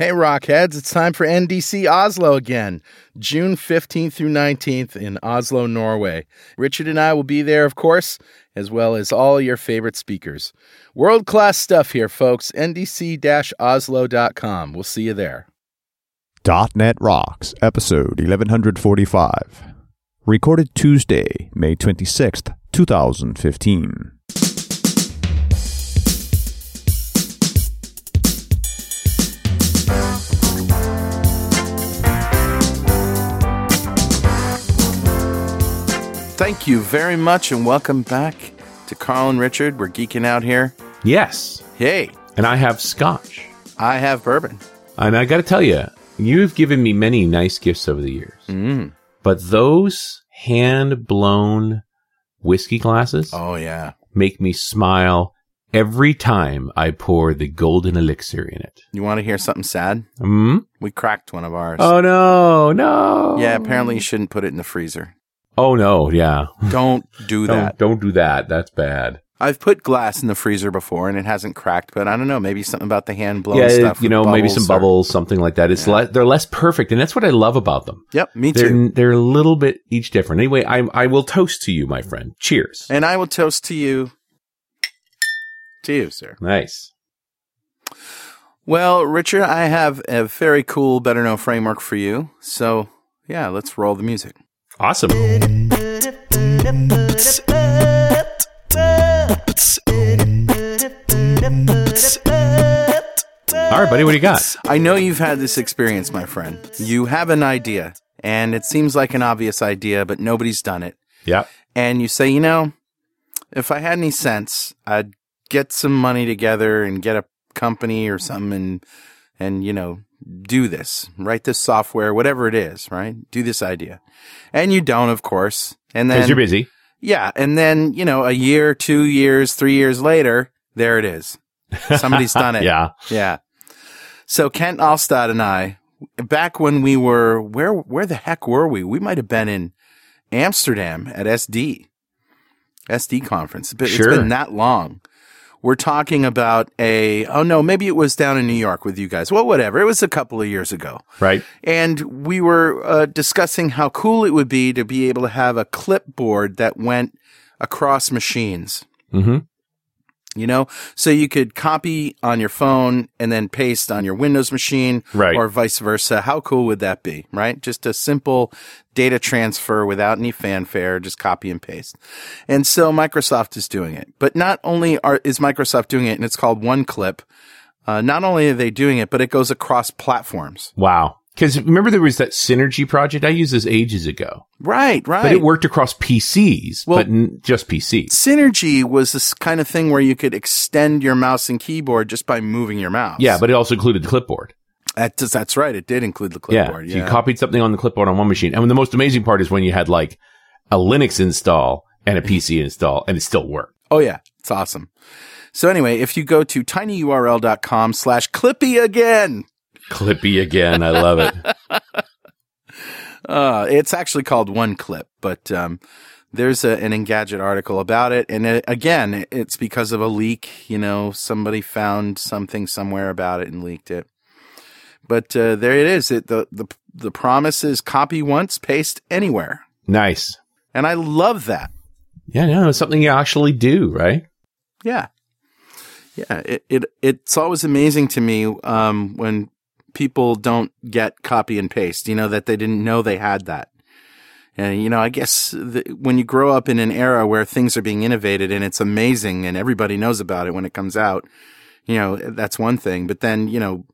Hey, Rockheads, it's time for NDC Oslo again, June 15th through 19th in Oslo, Norway. Richard and I will be there, of course, as well as all your favorite speakers. World class stuff here, folks. NDC Oslo.com. We'll see you there. .NET Rocks, episode 1145. Recorded Tuesday, May 26th, 2015. Thank you very much and welcome back to Carl and Richard. We're geeking out here. Yes. Hey, And I have scotch. I have bourbon. And I got to tell you, you've given me many nice gifts over the years. Mm. But those hand blown whiskey glasses Oh, yeah. make me smile every time I pour the golden elixir in it. You want to hear something sad? Hmm? We cracked one of ours. Oh, no, no. Yeah, apparently you shouldn't put it in the freezer. Oh, no, yeah. Don't do that. Don't, don't do that. That's bad. I've put glass in the freezer before and it hasn't cracked, but I don't know. Maybe something about the hand blown yeah, stuff. you know, maybe some or- bubbles, something like that. It's Yeah. le- they're less perfect, and that's what I love about them. Yep, me They're too. they're a little bit each different. Anyway, I I will toast to you, my friend. Cheers. And I will toast to you. To you, sir. Nice. Well, Richard, I have a very cool Better Know framework for you. So, yeah, let's roll the music. Awesome. All right, buddy, what do you got? I know you've had this experience, my friend. You have an idea, and it seems like an obvious idea, but nobody's done it. Yeah. And you say, you know, if I had any sense, I'd get some money together and get a company or something and, and, you know, do this, write this software, whatever it is, right? Do this idea. And you don't, of course. And then, you're busy. yeah. And then, you know, a year, two years, three years later, there it is. Somebody's done it. Yeah. Yeah. So Kent Alstad and I, back when we were where where the heck were we? We might have been in Amsterdam at SD. SD conference. But Sure. It's been that long. We're talking about a oh no, maybe it was down in New York with you guys. Well, whatever. It was a couple of years ago. Right. And we were uh, discussing how cool it would be to be able to have a clipboard that went across machines Mm-hmm. You know? So you could copy on your phone and then paste on your windows machine Right. or vice versa. How cool would that be right? Just a simple data transfer without any fanfare just copy and paste. And so microsoft is doing it. But not only are, is microsoft doing it and it's called OneClip uh, not only are they doing it but it goes across platforms. Wow. Because remember there was that synergy project I used this ages ago, right right but it worked across PCs, Well- but n- just PCs. synergy was this kind of thing where you could extend your mouse and keyboard just by moving your mouse Yeah, but it also included the clipboard. that's, that's right it did include the Yeah. clipboard So you copied something on the clipboard on one machine. And the most amazing part is when you had like a Linux install and a PC install and it still worked. Oh yeah, it's awesome. So anyway, if you go to tinyurl.com slash clippy again, Clippy again. I love it. uh, it's actually called OneClip, but, um, there's a, an Engadget article about it. And it, again, it's because of a leak. You know, somebody found something somewhere about it and leaked it. But, uh, there it is. It, the, the, the promise is copy once, paste anywhere. Nice. And I love that. Yeah, no, it's something you actually do, right? Yeah. Yeah. It, it, it's always amazing to me, um, when people don't get copy and paste, you know, that they didn't know they had that. And, you know, I guess the, when you grow up in an era where things are being innovated and it's amazing and everybody knows about it when it comes out, you know, that's one thing. But then, you know,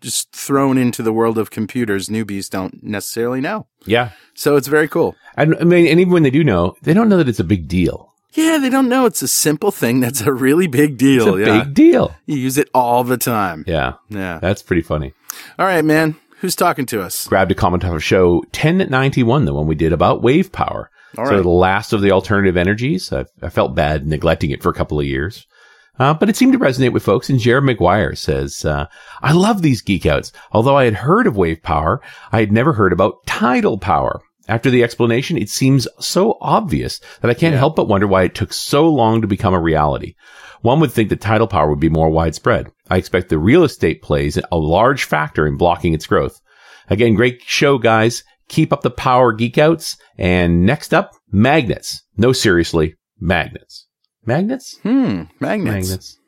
just thrown into the world of computers, newbies don't necessarily know. Yeah. So it's very cool. And I mean, and even when they do know, they don't know that it's a big deal. Yeah, they don't know it's a simple thing that's a really big It's deal. a yeah. big deal. You use it all the time. Yeah. Yeah. That's pretty funny. All right, man. Who's talking to us? Grabbed a comment off of show 1091, the one we did about wave power. All so right. the last of the alternative energies. I, I felt bad neglecting it for a couple of years. Uh, but it seemed to resonate with folks. And Jared McGuire says, uh, I love these geek outs. Although I had heard of wave power, I had never heard about tidal power. After the explanation, it seems so obvious that I can't help but wonder why it took so long to become a reality. one would think that tidal power would be more widespread. I expect the real estate plays a large factor in blocking its growth. Again, great show, guys. Keep up the power geek outs. And next up, magnets. No, seriously, magnets. Magnets? Hmm. Magnets. Magnets.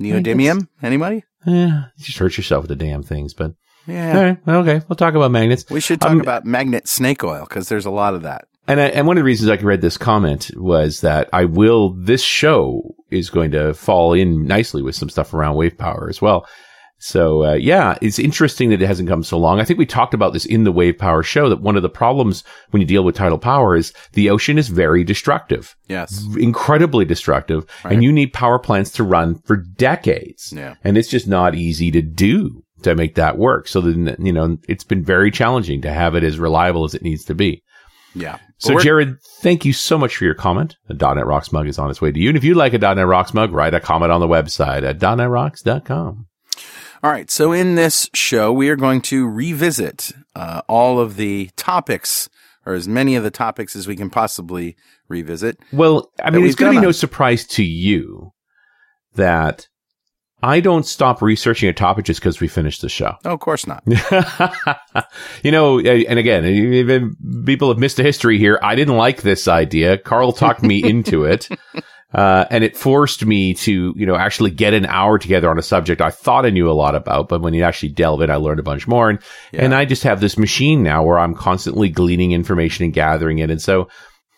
Neodymium? Anybody? Yeah, you just hurt yourself with the damn things, but Yeah. all right, okay, we'll talk about magnets. We should talk Um, about magnet snake oil because there's a lot of that. And I, and one of the reasons I read this comment was that I will. This show is going to fall in nicely with some stuff around wave power as well. So uh, yeah, it's interesting that it hasn't come so long. I think we talked about this in the wave power show that one of the problems when you deal with tidal power is the ocean is very destructive, Yes. incredibly destructive, Right. and you need power plants to run for decades. Yeah. And it's just not easy to do to make that work. So then, you know, it's been very challenging to have it as reliable as it needs to be. Yeah. So, Jared, thank you so much for your comment. A .NET Rocks mug is on its way to you. And if you'd like a .NET Rocks mug, write a comment on the website at .NETRocks.com. All right. So in this show, we are going to revisit uh, all of the topics, or as many of the topics as we can possibly revisit. Well, I mean, it's going to be no surprise to you that I don't stop researching a topic just because we finished the show. Oh, of course not. you know, and again, even people have missed a history here. I didn't like this idea. Carl talked me into it. Uh, and it forced me to, you know, actually get an hour together on a subject I thought I knew a lot about, but when you actually delve in, I learned a bunch more. And, Yeah. and I just have this machine now where I'm constantly gleaning information and gathering it. And so,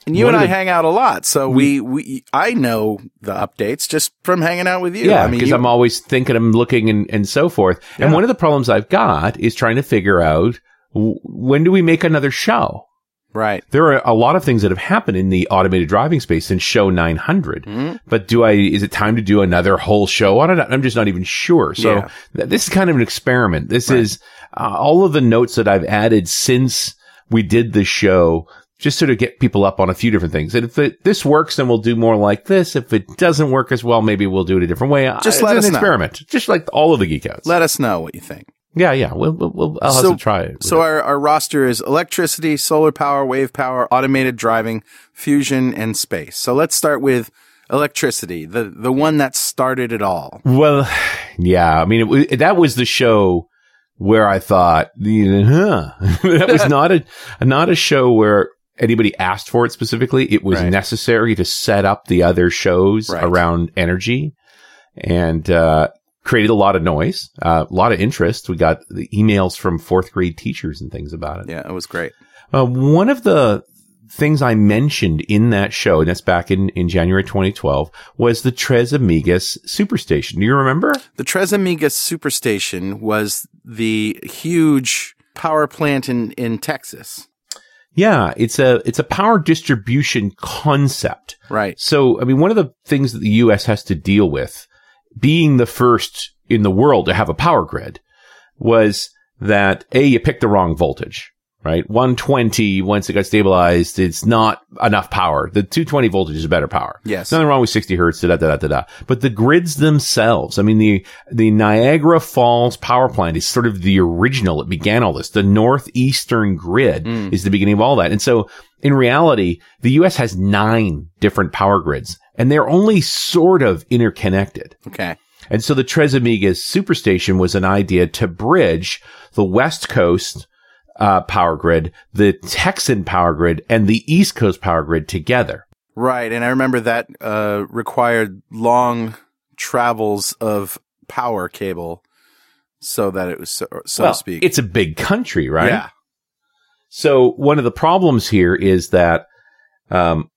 And you One and I the- hang out a lot, so we, we I know the updates just from hanging out with you. yeah, I mean, because you- I'm always thinking, I'm looking and, and so forth. And one of the problems I've got is trying to figure out w- when do we make another show? right. There are a lot of things that have happened in the automated driving space since show 900. Mhm. But do I, is it time to do another whole show on it? I'm just not even sure. So Yeah. th- this is kind of an experiment. This Right. is uh, all of the notes that I've added since we did the show. Just sort of get people up on a few different things. And if it, this works, then we'll do more like this. If it doesn't work as well, maybe we'll do it a different way. Just it's let an us know. experiment. Just like all of the geek outs. Let us know what you think. yeah, yeah. We'll, we'll, we'll I'll have to try it. So our, our roster is electricity, solar power, wave power, automated driving, fusion, and space. So let's start with electricity, the the one that started it all. Well, yeah. I mean, it, wa- that was the show where I thought, huh. that was not a not a show where anybody asked for it specifically. It was Right. necessary to set up the other shows Right. around energy, and uh, created a lot of noise, uh, a lot of interest. We got the emails from fourth grade teachers and things about it. Yeah, it was great. Uh, one of the things I mentioned in that show, and that's back in, in January 2012, was the Tres Amigas Superstation. Do you remember? The Tres Amigas Superstation was the huge power plant in, in Texas. Yeah, it's a it's a power distribution concept. Right. So, I mean, one of the things that the U.S. has to deal with, being the first in the world to have a power grid, was that a you picked the wrong voltage. Right, 120. Once it got stabilized, it's not enough power. The 220 voltage is better power. Yes. Nothing wrong with 60 hertz, da da da da da. But the grids themselves, I mean, the, the Niagara Falls power plant is sort of the original. It began all this. The northeastern grid Mm. is the beginning of all that. And so in reality, the U.S. has nine different power grids and they're only sort of interconnected. Okay. And so the Tres Amigas superstation was an idea to bridge the West Coast uh, power grid, the Texan power grid, and the East Coast power grid together. Right. And I remember that uh, required long travels of power cable so that it was so, so well, to speak. it's a big country, right? Yeah. So one of the problems here is that um,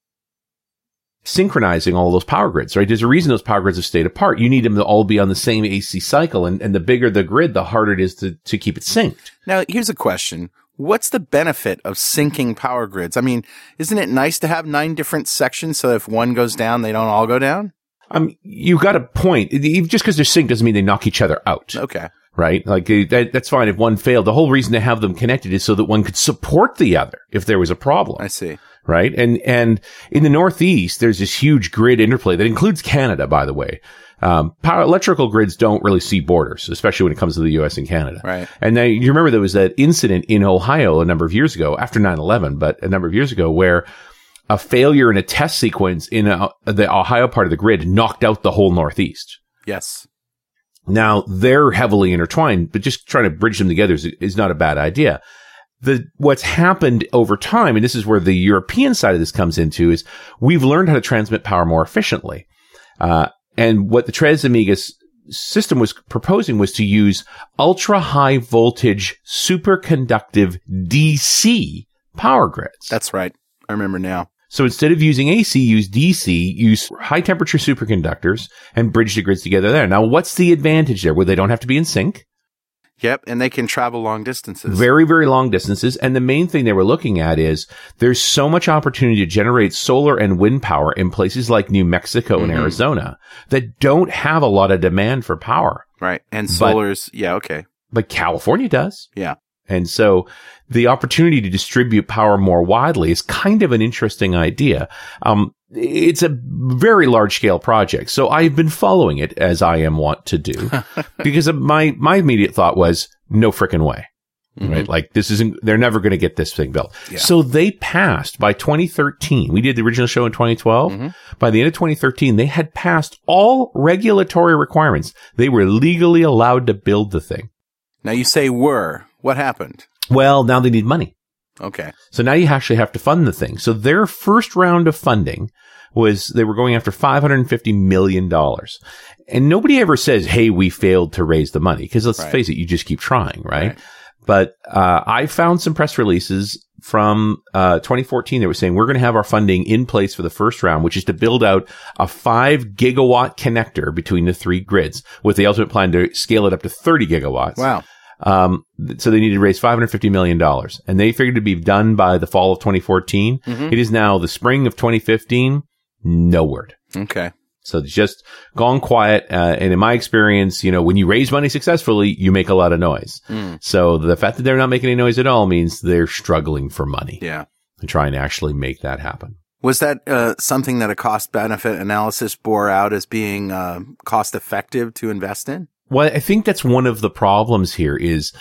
synchronizing all those power grids, right? There's a reason those power grids have stayed apart. You need them to all be on the same AC cycle, and, and the bigger the grid, the harder it is to, to keep it synced. Now, here's a question. What's the benefit of syncing power grids? I mean, isn't it nice to have nine different sections so if one goes down, they don't all go down? Um, you got a point. Just because they're synced doesn't mean they knock each other out, Okay. right? Like that, that's fine if one failed. The whole reason to have them connected is so that one could support the other if there was a problem. I see. Right? And and in the Northeast, there's this huge grid interplay that includes Canada, by the way. Um, power electrical grids don't really see borders, especially when it comes to the U.S. and Canada. Right. And now you remember there was that incident in Ohio a number of years ago, after 9-11, but a number of years ago, where a failure in a test sequence in a, the Ohio part of the grid knocked out the whole Northeast. Yes. Now they're heavily intertwined, but just trying to bridge them together is, is not a bad idea. The, what's happened over time, and this is where the European side of this comes into, is we've learned how to transmit power more efficiently. Uh, and what the Tres Amigas system was proposing was to use ultra high voltage superconductive DC power grids. That's right. I remember now. So instead of using AC, use DC, use high temperature superconductors and bridge the grids together there. Now, what's the advantage there? Where they don't have to be in sync? Yep. And they can travel long distances. Very, very long distances. And the main thing they were looking at is there's so much opportunity to generate solar and wind power in places like New Mexico and Mhm. Arizona that don't have a lot of demand for power. right. And solar's, yeah. Okay. But California does. Yeah. And so the opportunity to distribute power more widely is kind of an interesting idea. Um, it's a very large scale project. So I've been following it as I am wont to do because of my, my immediate thought was no frickin' way. Right. Like this isn't, they're never going to get this thing built. Yeah. So they passed by 2013. We did the original show in 2012. Mhm. By the end of 2013, they had passed all regulatory requirements. They were legally allowed to build the thing. Now you say were. What happened? Well, now they need money. Okay. So now you actually have to fund the thing. So their first round of funding was they were going after $550 million. And nobody ever says, Hey, we failed to raise the money. Cause let's Right. face it, you just keep trying, right? Right. But, uh, I found some press releases from, uh, 2014 that were saying we're going to have our funding in place for the first round, which is to build out a five gigawatt connector between the three grids with the ultimate plan to scale it up to 30 gigawatts. Wow. Um, so they needed to raise $550 million and they figured to be done by the fall of 2014. Mhm. It is now the spring of 2015. No word. Okay. So it's just gone quiet. Uh, and in my experience, you know, when you raise money successfully, you make a lot of noise. Mm. So the fact that they're not making any noise at all means they're struggling for money Yeah. and trying to actually make that happen. Was that uh, something that a cost benefit analysis bore out as being uh, cost effective to invest in? Well, I think that's one of the problems here is,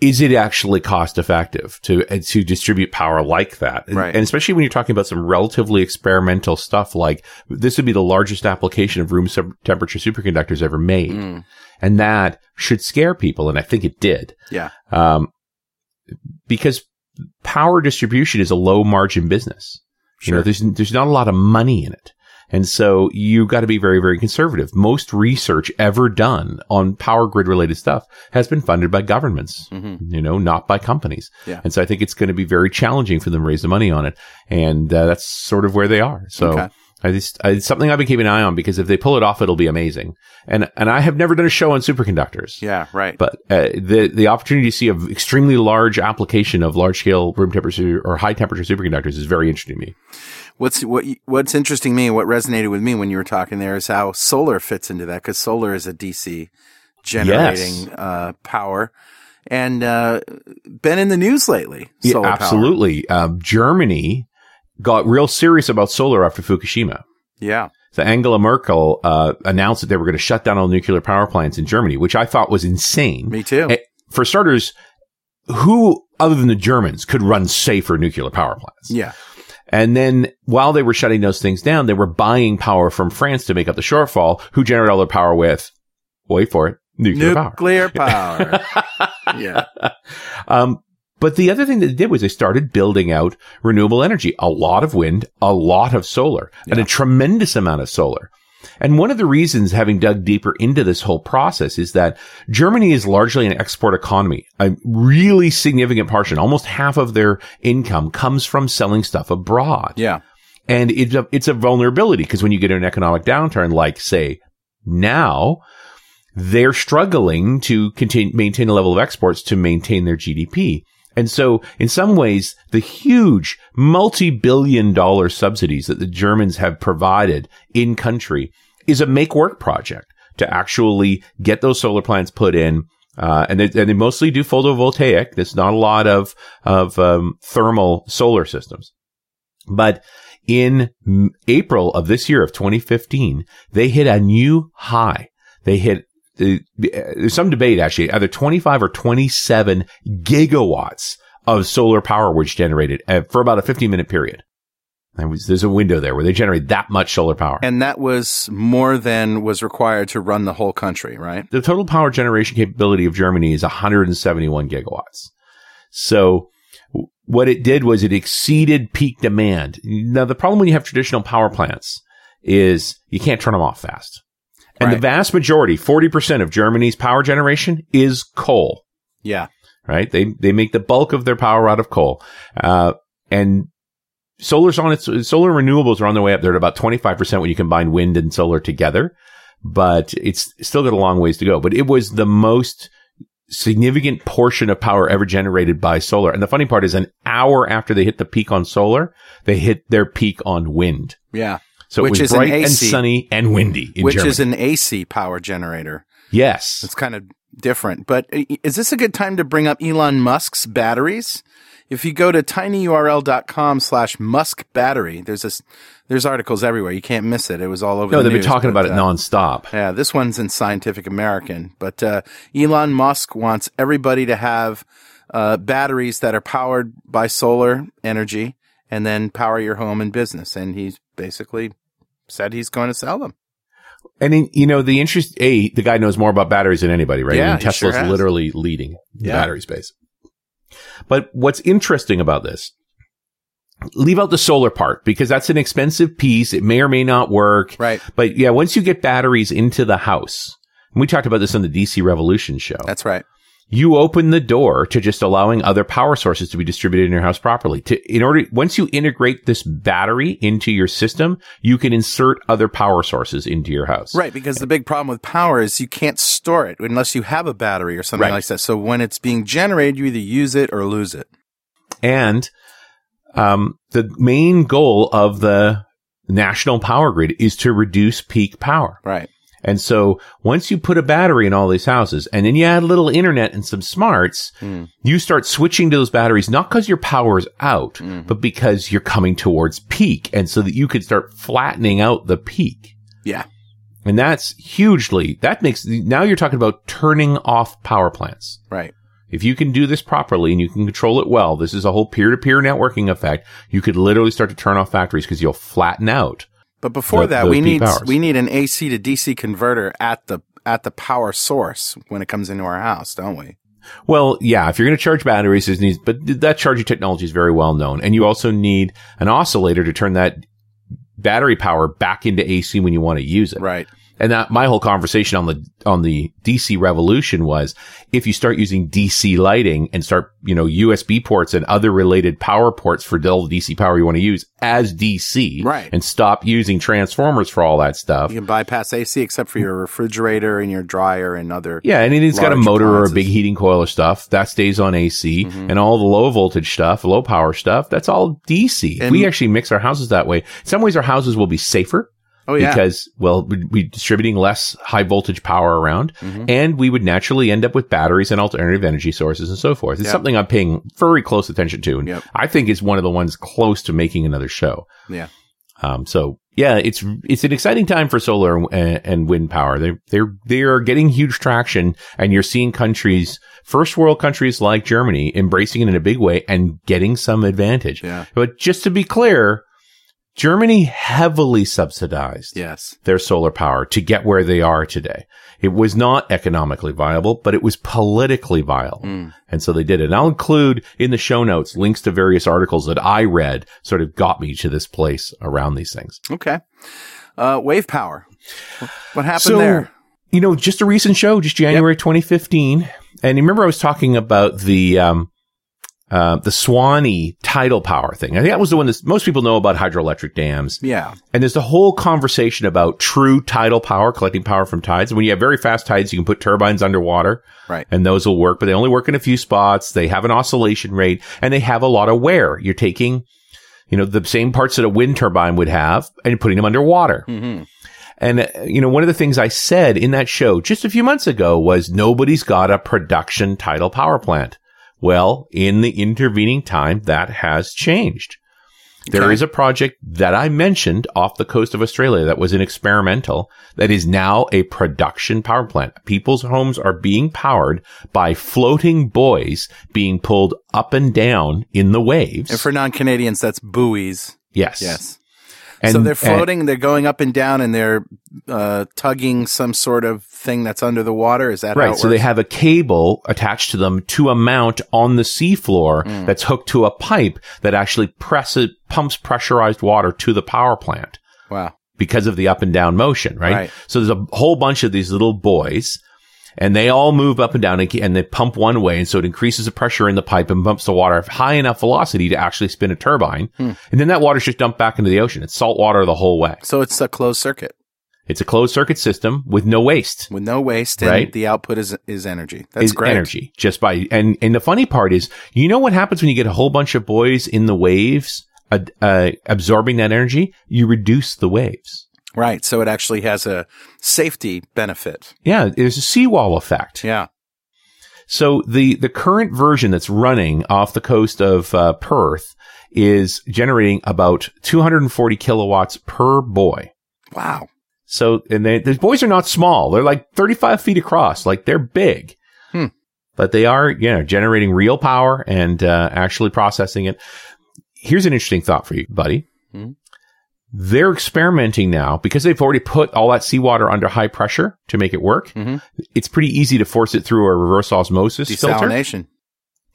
is it actually cost effective to, uh, to distribute power like that? And- Right. And especially when you're talking about some relatively experimental stuff, like this would be the largest application of room sub- temperature superconductors ever made. Mm. And that should scare people. And I think it did. Yeah. Um, because power distribution is a low margin business. You know, Sure. there's, there's not a lot of money in it. And so you got to be very, very conservative. Most research ever done on power grid related stuff has been funded by governments, Mhm. you know, not by companies. Yeah. And so I think it's going to be very challenging for them to raise the money on it. And uh, that's sort of where they are. So Okay. I just, I, it's something I've been keeping an eye on because if they pull it off, it'll be amazing. And, and I have never done a show on superconductors. Yeah. Right. But uh, the the opportunity to see an extremely large application of large scale room temperature or high temperature superconductors is very interesting to me. What's what what's interesting to me, what resonated with me when you were talking there is how solar fits into that because solar is a DC generating uh, power, and uh, been in the news lately. Yeah, absolutely. Uh, Germany got real serious about solar after Fukushima. Yeah. So Angela Merkel uh, announced that they were going to shut down all nuclear power plants in Germany, which I thought was insane. Me too. For starters, who other than the Germans could run safer nuclear power plants? yeah. And then while they were shutting those things down, they were buying power from France to make up the shortfall, who generate all their power with, wait for it, nuclear, power. Nuclear power. yeah. Um, but the other thing that they did was they started building out renewable energy, a lot of wind, a lot of solar, and a tremendous amount of solar. And one of the reasons, having dug deeper into this whole process, is that Germany is largely an export economy. A really significant portion, almost half of their income comes from selling stuff abroad. Yeah. And it's a, it's a vulnerability because when you get an economic downturn, like say now, they're struggling to continue, maintain a level of exports to maintain their GDP. And so in some ways, the huge multi-billion dollar subsidies that the Germans have provided in country is a make work project to actually get those solar plants put in. Uh, and they, and they mostly do photovoltaic. There's not a lot of, of, um, thermal solar systems. But in April of this year of 2015, they hit a new high. They hit, there's some debate actually, either 25 or 27 gigawatts of solar power was generated uh, for about a 15 minute period. There was, there's a window there where they generate that much solar power. And that was more than was required to run the whole country, right? the total power generation capability of Germany is 171 gigawatts. So what it did was it exceeded peak demand. Now, the problem when you have traditional power plants is you can't turn them off fast. And the vast majority, 40% of Germany's power generation is coal, Yeah. right? They, they make the bulk of their power out of coal. Uh, and solar's on its, solar renewables are on their way up. They're at about 25% when you combine wind and solar together, but it's still got a long ways to go. But it was the most significant portion of power ever generated by solar. And the funny part is an hour after they hit the peak on solar, they hit their peak on wind. Yeah. So Which it was is an bright and sunny and windy in Which Germany. is an AC power generator. yes. It's kind of different. But is this a good time to bring up Elon Musk's batteries? If you go to tinyurl.com slash Musk battery, there's this, there's articles everywhere. You can't miss it. It was all over. No, the they've been talking but, about it uh, nonstop. Yeah, this one's in Scientific American, but uh, Elon Musk wants everybody to have uh, batteries that are powered by solar energy and then power your home and business. And he's basically said he's going to sell them. And in, you know, the interest, A, the guy knows more about batteries than anybody, right? Yeah, I mean, Tesla's sure literally leading the Yeah. battery space. But what's interesting about this, leave out the solar part because that's an expensive piece. It may or may not work. Right. But yeah, once you get batteries into the house, and we talked about this on the DC Revolution show. That's right. You open the door to just allowing other power sources to be distributed in your house properly. To, in order, once you integrate this battery into your system, you can insert other power sources into your house. Right, because the big problem with power is you can't store it unless you have a battery or something Right. like that. So when it's being generated, you either use it or lose it. And, um, the main goal of the national power grid is to reduce peak power. Right. And so once you put a battery in all these houses and then you add a little internet and some smarts, Hmm. you start switching to those batteries, not because your power is out, Mm-hmm. but because you're coming towards peak. And so that you could start flattening out the peak. Yeah. And that's hugely, that makes, now you're talking about turning off power plants. Right. If you can do this properly and you can control it well, this is a whole peer-to-peer networking effect. You could literally start to turn off factories because you'll flatten out. But before The- that, we need powers. we need an AC to DC converter at the at the power source when it comes into our house, don't we? Well, yeah, if you're going to charge batteries, it needs, but that charging technology is very well known. And you also need an oscillator to turn that battery power back into AC when you want to use it. Right. And that my whole conversation on the on the DC revolution was if you start using DC lighting and start, you know, USB ports and other related power ports for all the DC power you want to use as DC Right. and stop using transformers for all that stuff. You can bypass AC except for your refrigerator and your dryer and other. Yeah, and it's got a motor or a big heating coil or stuff that stays on AC, Mm-hmm. and all the low voltage stuff, low power stuff, that's all DC. And- we actually mix our houses that way. In some ways, our houses will be safer Oh yeah. because, well, we'd be distributing less high voltage power around, Mm-hmm. and we would naturally end up with batteries and alternative energy sources and so forth. It's Yep. something I'm paying very close attention to, and Yep. I think is one of the ones close to making another show. yeah. Um, so yeah, it's it's an exciting time for solar and, and wind power. They they're they are getting huge traction, and you're seeing countries, first world countries like Germany, embracing it in a big way and getting some advantage. Yeah. But just to be clear, Germany heavily subsidized Yes. their solar power to get where they are today. It was not economically viable, but it was politically viable. Mm. And so they did it. And I'll include in the show notes links to various articles that I read sort of got me to this place around these things. Okay. Uh, wave power. What happened So, there? You know, just a recent show, just January 2015. And you remember I was talking about the, um, uh, the Swansea tidal power thing. I think that was the one that most people know about hydroelectric dams. Yeah. And there's the whole conversation about true tidal power, collecting power from tides. When you have very fast tides, you can put turbines underwater. Right. And those will work, but they only work in a few spots. They have an oscillation rate and they have a lot of wear. You're taking, you know, the same parts that a wind turbine would have and you're putting them underwater. hmm And, uh, you know, one of the things I said in that show just a few months ago was nobody's got a production tidal power plant. Well, in the intervening time, that has changed. There Okay. is a project that I mentioned off the coast of Australia that was an experimental that is now a production power plant. People's homes are being powered by floating buoys being pulled up and down in the waves. And for non-Canadians, that's buoys. Yes. Yes. And, so they're and- floating, they're going up and down, and they're uh, tugging some sort of thing that's under the water. Is that Right. So they have a cable attached to them to a mount on the seafloor Mm. that's hooked to a pipe that actually presses, pumps pressurized water to the power plant wow. because of the up and down motion, right? Right. So there's a whole bunch of these little buoys and they all move up and down and, and they pump one way. And so it increases the pressure in the pipe and bumps the water at high enough velocity to actually spin a turbine. Hmm. And then that water's just dumped back into the ocean. It's salt water the whole way. So it's a closed circuit It's a closed circuit system with no waste. with no waste, and Right. the output is is energy. That's is great. energy just by and and the funny part is you know what happens when you get a whole bunch of buoys in the waves uh, uh, absorbing that energy you reduce the waves Right. So it actually has a safety benefit. yeah there's a seawall effect Yeah. so the the current version that's running off the coast of uh, Perth is generating about 240 kilowatts per buoy Wow. So, and they, the buoys are not small. They're like 35 feet across. Like they're big. Hmm. But they are, you know, generating real power and uh, actually processing it. Here's an interesting thought for you, buddy. Hmm. They're experimenting now because they've already put all that seawater under high pressure to make it work. Mhm. It's pretty easy to force it through a reverse osmosis filter. Desalination.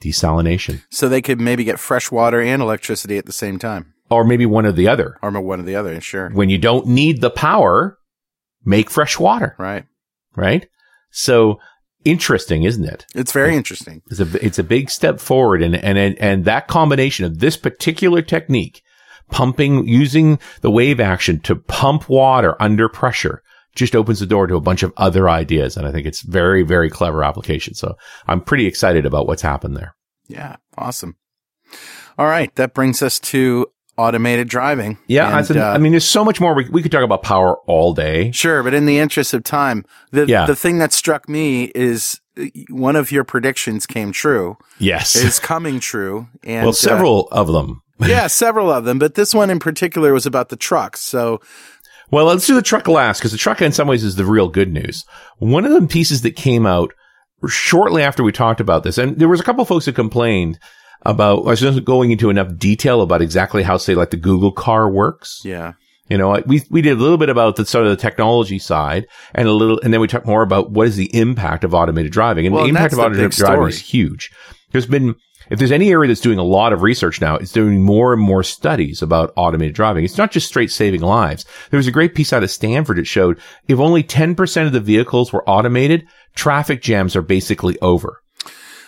Desalination. So they could maybe get fresh water and electricity at the same time, Or maybe one or the other. or one or the other. Sure. When you don't need the power, make fresh water, Right. right? So interesting, isn't it? It's very interesting. It's a it's a big step forward, and and and, and that combination of this particular technique, pumping using the wave action to pump water under pressure, just opens the door to a bunch of other ideas, and I think it's very very clever application. So I'm pretty excited about what's happened there. Yeah. Awesome. All right. That brings us to automated driving. Yeah, And, an- uh, I mean, there's so much more. We, we could talk about power all day. Sure, but in the interest of time, the Yeah. the thing that struck me is uh, one of your predictions came true. Yes. Is coming true. And well, uh, several of them. yeah, several of them, but this one in particular was about the trucks. So Well, let's do the truck last because the truck in some ways is the real good news. One of the pieces that came out shortly after we talked about this, and there was a couple of folks that complained about, I was just going into enough detail about exactly how, say, like the Google car works. yeah, You know, we, we did a little bit about the sort of the technology side and a little, and then we talked more about what is the impact of automated driving. And Well, the impact that's of automated driving is huge. There's been, if there's any area that's doing a lot of research now, it's doing more and more studies about automated driving. It's not just straight saving lives. There was a great piece out of Stanford that showed if only 10% of the vehicles were automated, traffic jams are basically over.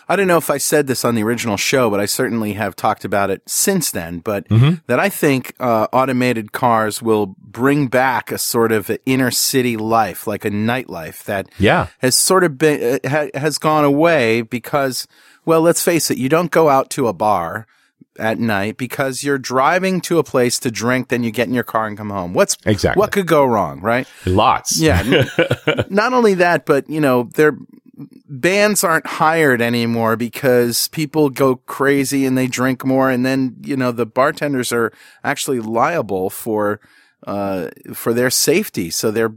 I don't know if I said this on the original show, but I certainly have talked about it since then. But Mhm. that I think uh, automated cars will bring back a sort of inner city life, like a nightlife that Yeah. has sort of been uh, ha- has gone away because, well, let's face it, you don't go out to a bar at night because you're driving to a place to drink, then you get in your car and come home. What's Exactly. what could go wrong, right? Lots. Yeah. not only that, but you know, their bands aren't hired anymore because people go crazy and they drink more, and then you know the bartenders are actually liable for uh, for their safety. So they're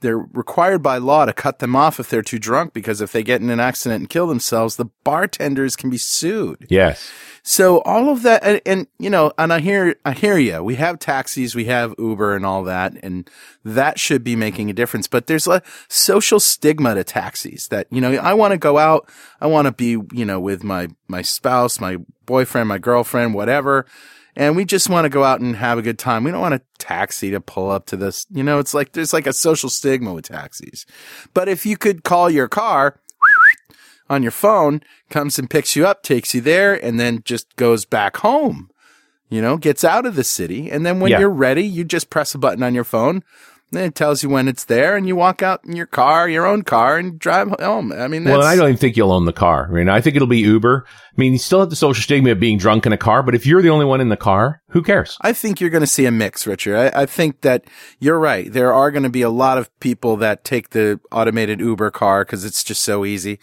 they're required by law to cut them off if they're too drunk because if they get in an accident and kill themselves, the bartenders can be sued. yes. So all of that, and, and you know, and I hear, I hear you. We have taxis, we have Uber and all that, and that should be making a difference. But there's a social stigma to taxis that, you know, I want to go out. I want to be, you know, with my, my spouse, my boyfriend, my girlfriend, whatever. And we just want to go out and have a good time. We don't want a taxi to pull up to this. You know, it's like, there's like a social stigma with taxis. But if you could call your car, on your phone, comes and picks you up, takes you there, and then just goes back home. You know, gets out of the city. And then when Yeah. you're ready, you just press a button on your phone. Then it tells you when it's there, and you walk out in your car, your own car, and drive home. I mean, that's, Well, I don't even think you'll own the car. I mean, I think it'll be Uber. I mean, you still have the social stigma of being drunk in a car, but if you're the only one in the car, who cares? I think you're going to see a mix, Richard. I, I think that you're right. There are going to be a lot of people that take the automated Uber car because it's just so easy.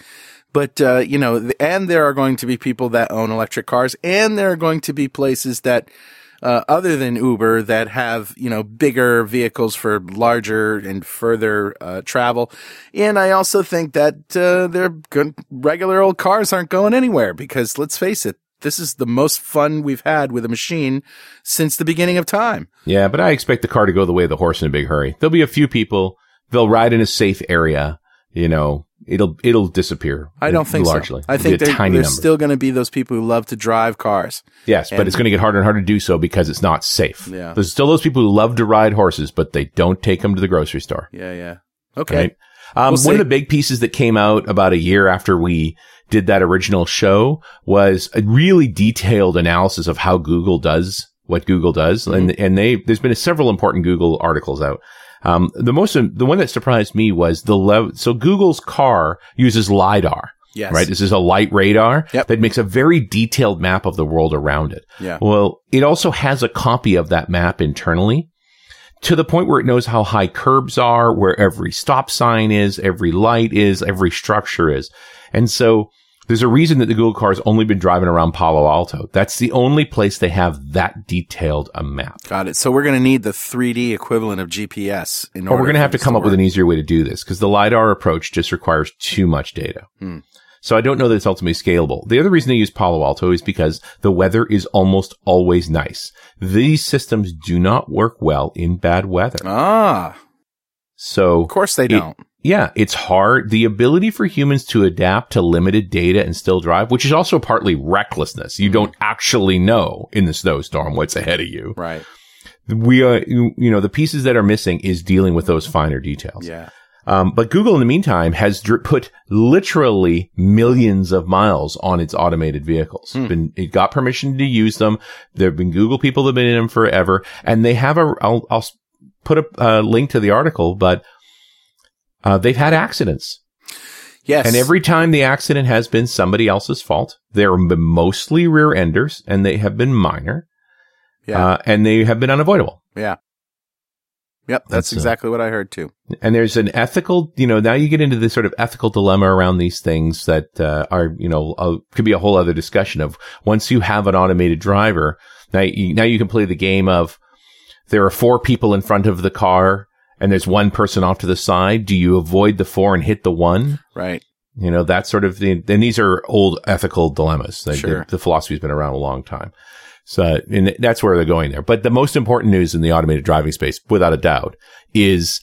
But, uh, you know, and there are going to be people that own electric cars and there are going to be places that, uh, other than Uber that have, you know, bigger vehicles for larger and further, uh, travel. And I also think that, uh, they're good, regular old cars aren't going anywhere because let's face it, this is the most fun we've had with a machine since the beginning of time. Yeah, but I expect the car to go the way of the horse in a big hurry. There'll be a few people. They'll ride in a safe area. You know, it'll it'll disappear. I don't think largely. so. I think there, there's number. still going to be those people who love to drive cars. yes, but it's going to get harder and harder to do so because it's not safe. Yeah. There's still those people who love to ride horses, but they don't take them to the grocery store. Yeah, yeah. Okay. Right. Um, We'll one of the big pieces that came out about a year after we did that original show was a really detailed analysis of how Google does what Google does. Mm-hmm. And, and they, there's been several important Google articles out. Um, the most, the one that surprised me was the level. So Google's car uses LiDAR. Yes. Right. This is a light radar Yep. that makes a very detailed map of the world around it. Yeah. Well, it also has a copy of that map internally to the point where it knows how high curbs are, where every stop sign is, every light is, every structure is. And so there's a reason that the Google car has only been driving around Palo Alto. That's the only place they have that detailed a map. Got it. So we're going to need the 3D equivalent of GPS in Or order. we're going to have to come up with an easier way to do this because the LiDAR approach just requires too much data. Hmm. So I don't know that it's ultimately scalable. The other reason they use Palo Alto is because the weather is almost always nice. These systems do not work well in bad weather. Ah, So of course they It- don't. Yeah, it's hard. The ability for humans to adapt to limited data and still drive, which is also partly recklessness. You don't actually know in the snowstorm what's ahead of you. right. We are, you you know, the pieces that are missing is dealing with those finer details. Yeah. Um, but Google, in the meantime, has dr- put literally millions of miles on its automated vehicles. Hmm. Been, it got permission to use them. There have been Google people that have been in them forever, and they have a. I'll, I'll put a uh, link to the article, but uh, they've had accidents, Yes. and every time the accident has been somebody else's fault. They're mostly rear enders, and they have been minor, Yeah. uh, and they have been unavoidable. yeah. Yep. That's, That's, uh, exactly what I heard too. and there's an ethical, you know, now you get into this sort of ethical dilemma around these things that uh, are, you know, uh, could be a whole other discussion of once you have an automated driver, now you, now you can play the game of there are four people in front of the car and there's one person off to the side. Do you avoid the four and hit the one? Right. You know, that sort of thing. And these are old ethical dilemmas. Like, Sure. The, the philosophy's been around a long time. So, and that's where they're going there. But the most important news in the automated driving space, without a doubt, is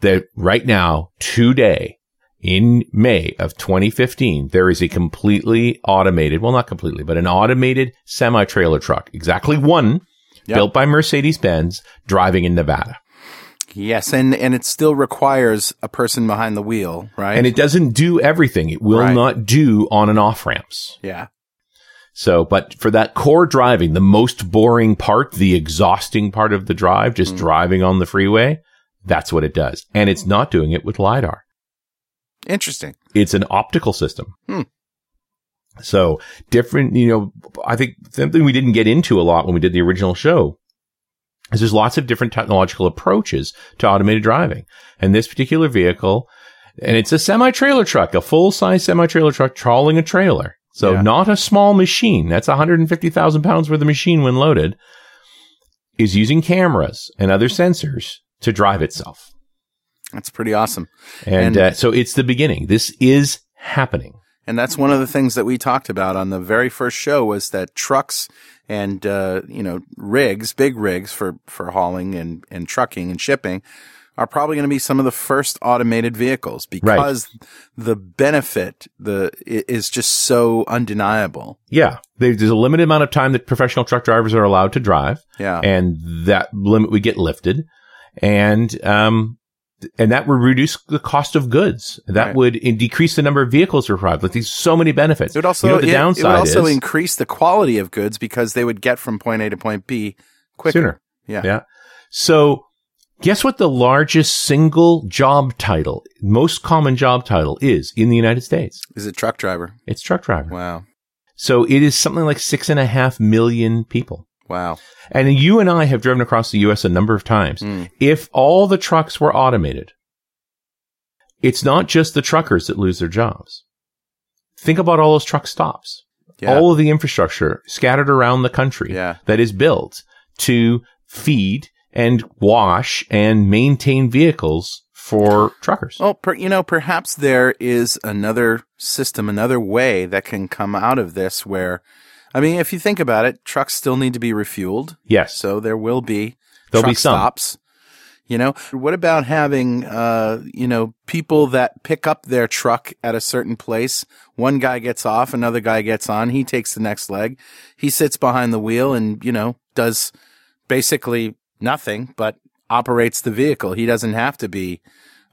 that right now, today, in May of 2015, there is a completely automated, well, not completely, but an automated semi trailer truck, exactly one Yep. built by Mercedes Benz driving in Nevada. Yes. And, and it still requires a person behind the wheel, right? And it doesn't do everything. It will Right. not do on and off ramps. yeah. So, but for that core driving, the most boring part, the exhausting part of the drive, just Mm. driving on the freeway, that's what it does. And it's not doing it with LiDAR. Interesting. It's an optical system. Hmm. So different, you know, I think something we didn't get into a lot when we did the original show is there's lots of different technological approaches to automated driving. And this particular vehicle, and it's a semi trailer truck, a full size semi trailer truck trawling a trailer. So Yeah. not a small machine. That's 150,000 pounds worth of machine when loaded is using cameras and other sensors to drive itself. That's pretty awesome. And, And- uh, so it's the beginning. This is happening. And that's one of the things that we talked about on the very first show was that trucks and, uh, you know, rigs, big rigs for, for hauling and, and trucking and shipping are probably going to be some of the first automated vehicles because the benefit, the, is just so undeniable. Yeah. There's a limited amount of time that professional truck drivers are allowed to drive. Yeah. And that limit would get lifted. And, um, and that would reduce the cost of goods. That Right. would in- decrease the number of vehicles required. Like these so many benefits. It would also, you know the it- downside it would also is increase the quality of goods because they would get from point A to point B quicker. sooner. Yeah. Yeah. So guess what the largest single job title, most common job title is in the United States? Is it truck driver? It's truck driver. Wow. So it is something like six and a half million people. Wow. And you and I have driven across the US a number of times. Mm. If all the trucks were automated, it's not just the truckers that lose their jobs. Think about all those truck stops. Yeah. All of the infrastructure scattered around the country Yeah. that is built to feed and wash and maintain vehicles for truckers. Well, per, you know, perhaps there is another system, another way that can come out of this where I mean, if you think about it, trucks still need to be refueled. Yes. So there will be There'll truck be some. stops. You know, what about having, uh, you know, people that pick up their truck at a certain place? One guy gets off, another guy gets on. He takes the next leg. He sits behind the wheel and, you know, does basically nothing, but operates the vehicle. He doesn't have to be,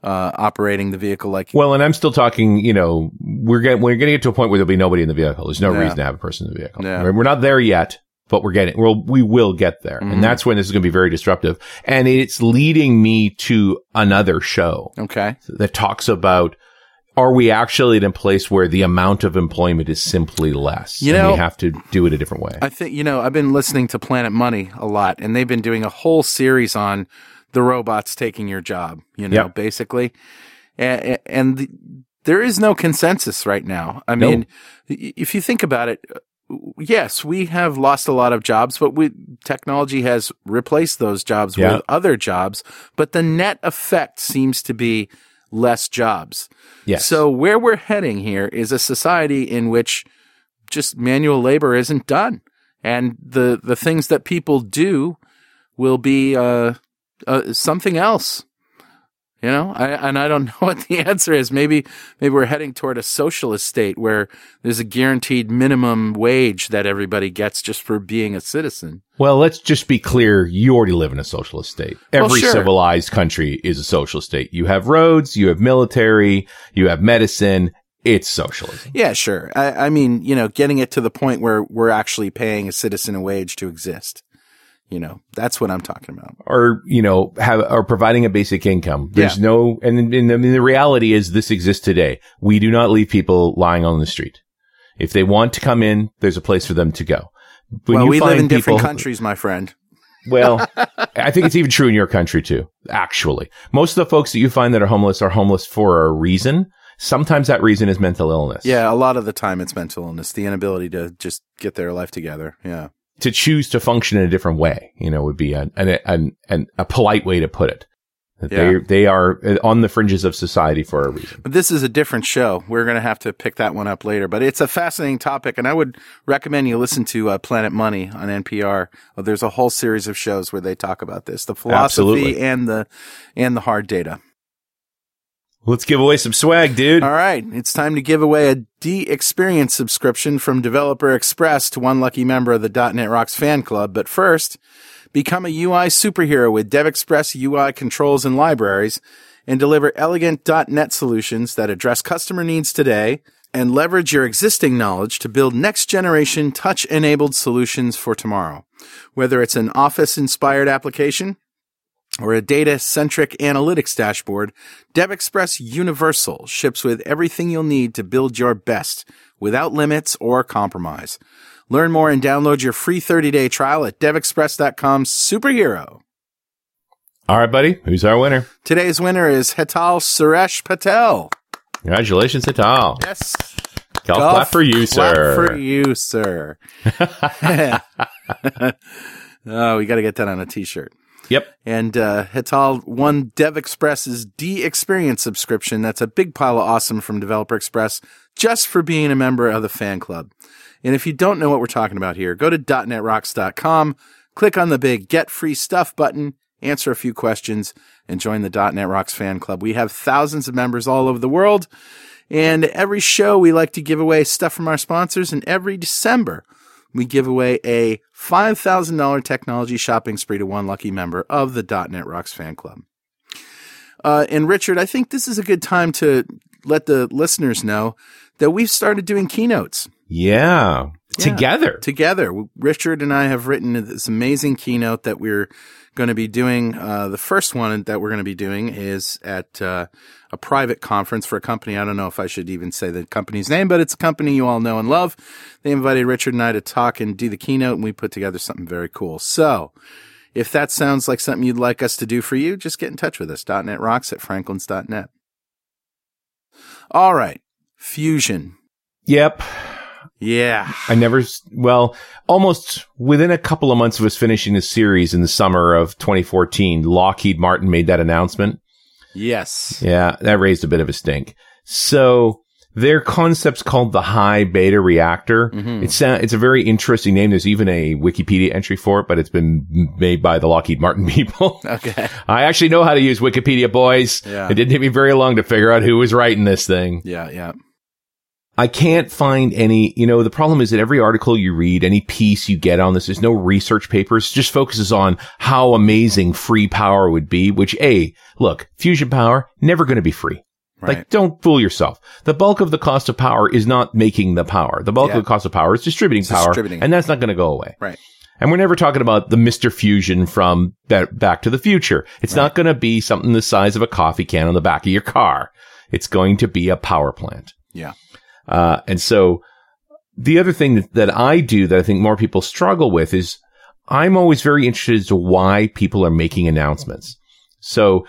uh, operating the vehicle like, Well, and I'm still talking, you know, we're getting, we're getting to get to a point where there'll be nobody in the vehicle. There's no Yeah. reason to have a person in the vehicle. Yeah. We're not there yet, but we're getting, we'll, we will get there. Mhm. And that's when this is going to be very disruptive. And it's leading me to another show okay. that talks about, are we actually in a place where the amount of employment is simply less? You and know- we have to do it a different way. I think, you know, I've been listening to Planet Money a lot and they've been doing a whole series on the robots taking your job, you know, Yep. basically. And, and the, there is no consensus right now. I No. mean, if you think about it, yes, we have lost a lot of jobs, but we, technology has replaced those jobs Yeah. with other jobs. But the net effect seems to be less jobs. yes. So where we're heading here is a society in which just manual labor isn't done, and the the things that people do will be uh, uh, something else. You know, I, and I don't know what the answer is. Maybe maybe we're heading toward a socialist state where there's a guaranteed minimum wage that everybody gets just for being a citizen. Well, let's just be clear. You already live in a socialist state. Well, Every sure. civilized country is a socialist state. You have roads, you have military, you have medicine. It's socialism. Yeah, sure. I, I mean, you know, getting it to the point where we're actually paying a citizen a wage to exist. You know, that's what I'm talking about. Or, you know, have, or providing a basic income. There's Yeah. no, and, and, I mean, the reality is this exists today. We do not leave people lying on the street. If they want to come in, there's a place for them to go. When well, we live in different countries, my friend. Well, I think it's even true in your country too, actually. Most of the folks that you find that are homeless are homeless for a reason. Sometimes that reason is mental illness. Yeah, a lot of the time it's mental illness, the inability to just get their life together. Yeah. To choose to function in a different way, you know, would be an, an, an, an a polite way to put it. Yeah. they, they are on the fringes of society for a reason. But this is a different show. We're going to have to pick that one up later. But it's a fascinating topic, and I would recommend you listen to uh, Planet Money on NPR. Uh, there's a whole series of shows where they talk about this, the philosophy Absolutely. and the and the hard data. Let's give away some swag, dude. All right, it's time to give away a DXperience subscription from Developer Express to one lucky member of the .NET Rocks fan club. But first, become a UI superhero with DevExpress UI controls and libraries, and deliver elegant .NET solutions that address customer needs today and leverage your existing knowledge to build next generation touch enabled solutions for tomorrow. Whether it's an Office inspired application or a data centric analytics dashboard, DevExpress Universal ships with everything you'll need to build your best without limits or compromise. Learn more and download your free 30 day trial at devexpress.com superhero. All right, buddy. Who's our winner? Today's winner is Hetal Suresh Patel. Congratulations, Hetal. Yes. Golf, Golf clap for you, clap sir. for you, sir. oh, we got to get that on a t shirt. Yep. And uh, Hetal won Dev Express's DXperience subscription. That's a big pile of awesome from Developer Express just for being a member of the fan club. And if you don't know what we're talking about here, go to .netrocks.com, click on the big Get Free Stuff button, answer a few questions, and join the .NET Rocks fan club. We have thousands of members all over the world. And every show we like to give away stuff from our sponsors. And every December we give away a $5,000 technology shopping spree to one lucky member of the .NET Rocks fan club. Uh, and Richard, I think this is a good time to let the listeners know that we've started doing keynotes Yeah. Yeah. Together. together. Richard and I have written this amazing keynote that we're going to be doing. Uh, the first one that we're going to be doing is at uh, a private conference for a company. I don't know if I should even say the company's name, but it's a company you all know and love. They invited Richard and I to talk and do the keynote, and we put together something very cool. So, if that sounds like something you'd like us to do for you, just get in touch with us. .NET Rocks at franklins.net. All right. Fusion. Yep. Yeah. I never, well, almost within a couple of months of us finishing the series in the summer of 2014, Lockheed Martin made that announcement. Yes. Yeah, that raised a bit of a stink. So their concept's called the high beta reactor. Mhm. It's a, it's a very interesting name. There's even a Wikipedia entry for it, but it's been made by the Lockheed Martin people. Okay. I actually know how to use Wikipedia, boys. Yeah. It didn't take me very long to figure out who was writing this thing. Yeah. Yeah. I can't find any, you know, the problem is that every article you read, any piece you get on this, there's no research papers, just focuses on how amazing free power would be, which A, look, fusion power, never going to be free. Right. Like, don't fool yourself. The bulk of the cost of power is not making the power. The bulk Yeah. of the cost of power is distributing It's power, distributing. and that's not going to go away. Right. And we're never talking about the Mr. Fusion from Back to the Future. It's not going to be something the size of a coffee can on the back of your car. It's going to be a power plant. Yeah. Uh, and so the other thing that, that I do that I think more people struggle with is I'm always very interested as to why people are making announcements. So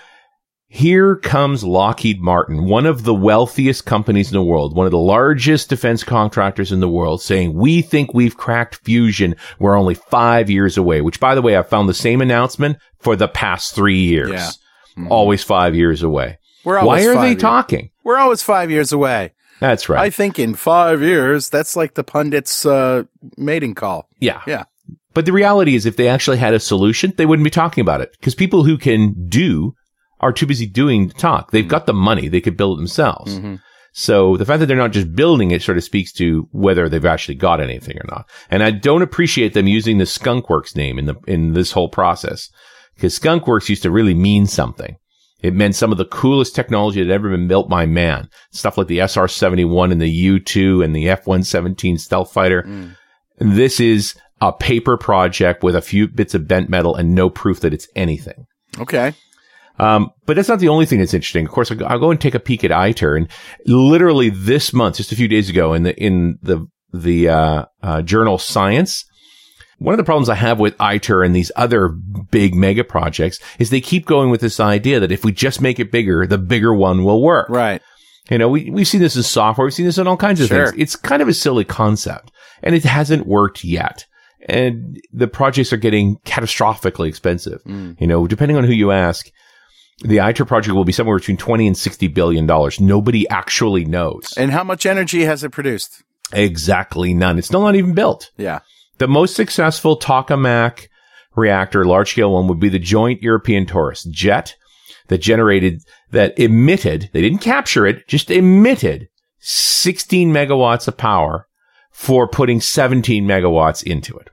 here comes Lockheed Martin, one of the wealthiest companies in the world, one of the largest defense contractors in the world saying, we think we've cracked fusion. We're only five years away, which by the way, I've found the same announcement for the past three years. Yeah. Mhm. Always five years away. Why are they years- talking? We're always five years away. That's right. I think in five years, that's like the pundit's uh, mating call. Yeah. Yeah. But the reality is if they actually had a solution, they wouldn't be talking about it because people who can do are too busy doing to talk. They've got the money. They could build it themselves. Mhm. So the fact that they're not just building it sort of speaks to whether they've actually got anything or not. And I don't appreciate them using the Skunkworks name in the, in this whole process because Skunkworks used to really mean something. It meant some of the coolest technology that had ever been built by man. Stuff like the SR-71 and the U-2 and the F-117 stealth fighter. Mm. This is a paper project with a few bits of bent metal and no proof that it's anything. Okay. Um, but that's not the only thing that's interesting. Of course, I'll go- I'll go and take a peek at ITER and literally this month, just a few days ago in the, in the, the, uh, uh, journal Science, one of the problems I have with ITER and these other big mega projects is they keep going with this idea that if we just make it bigger, the bigger one will work. Right. You know, we, we've seen this in software. We've seen this in all kinds of Sure. things. It's kind of a silly concept and it hasn't worked yet. And the projects are getting catastrophically expensive. Mm. You know, depending on who you ask, the ITER project will be somewhere between 20 and 60 billion dollars. Nobody actually knows. And how much energy has it produced? exactly none. It's still not even built. Yeah. The most successful tokamak reactor, large scale one, would be the joint European Torus JET that generated, that emitted, they didn't capture it, just emitted 16 megawatts of power for putting 17 megawatts into it.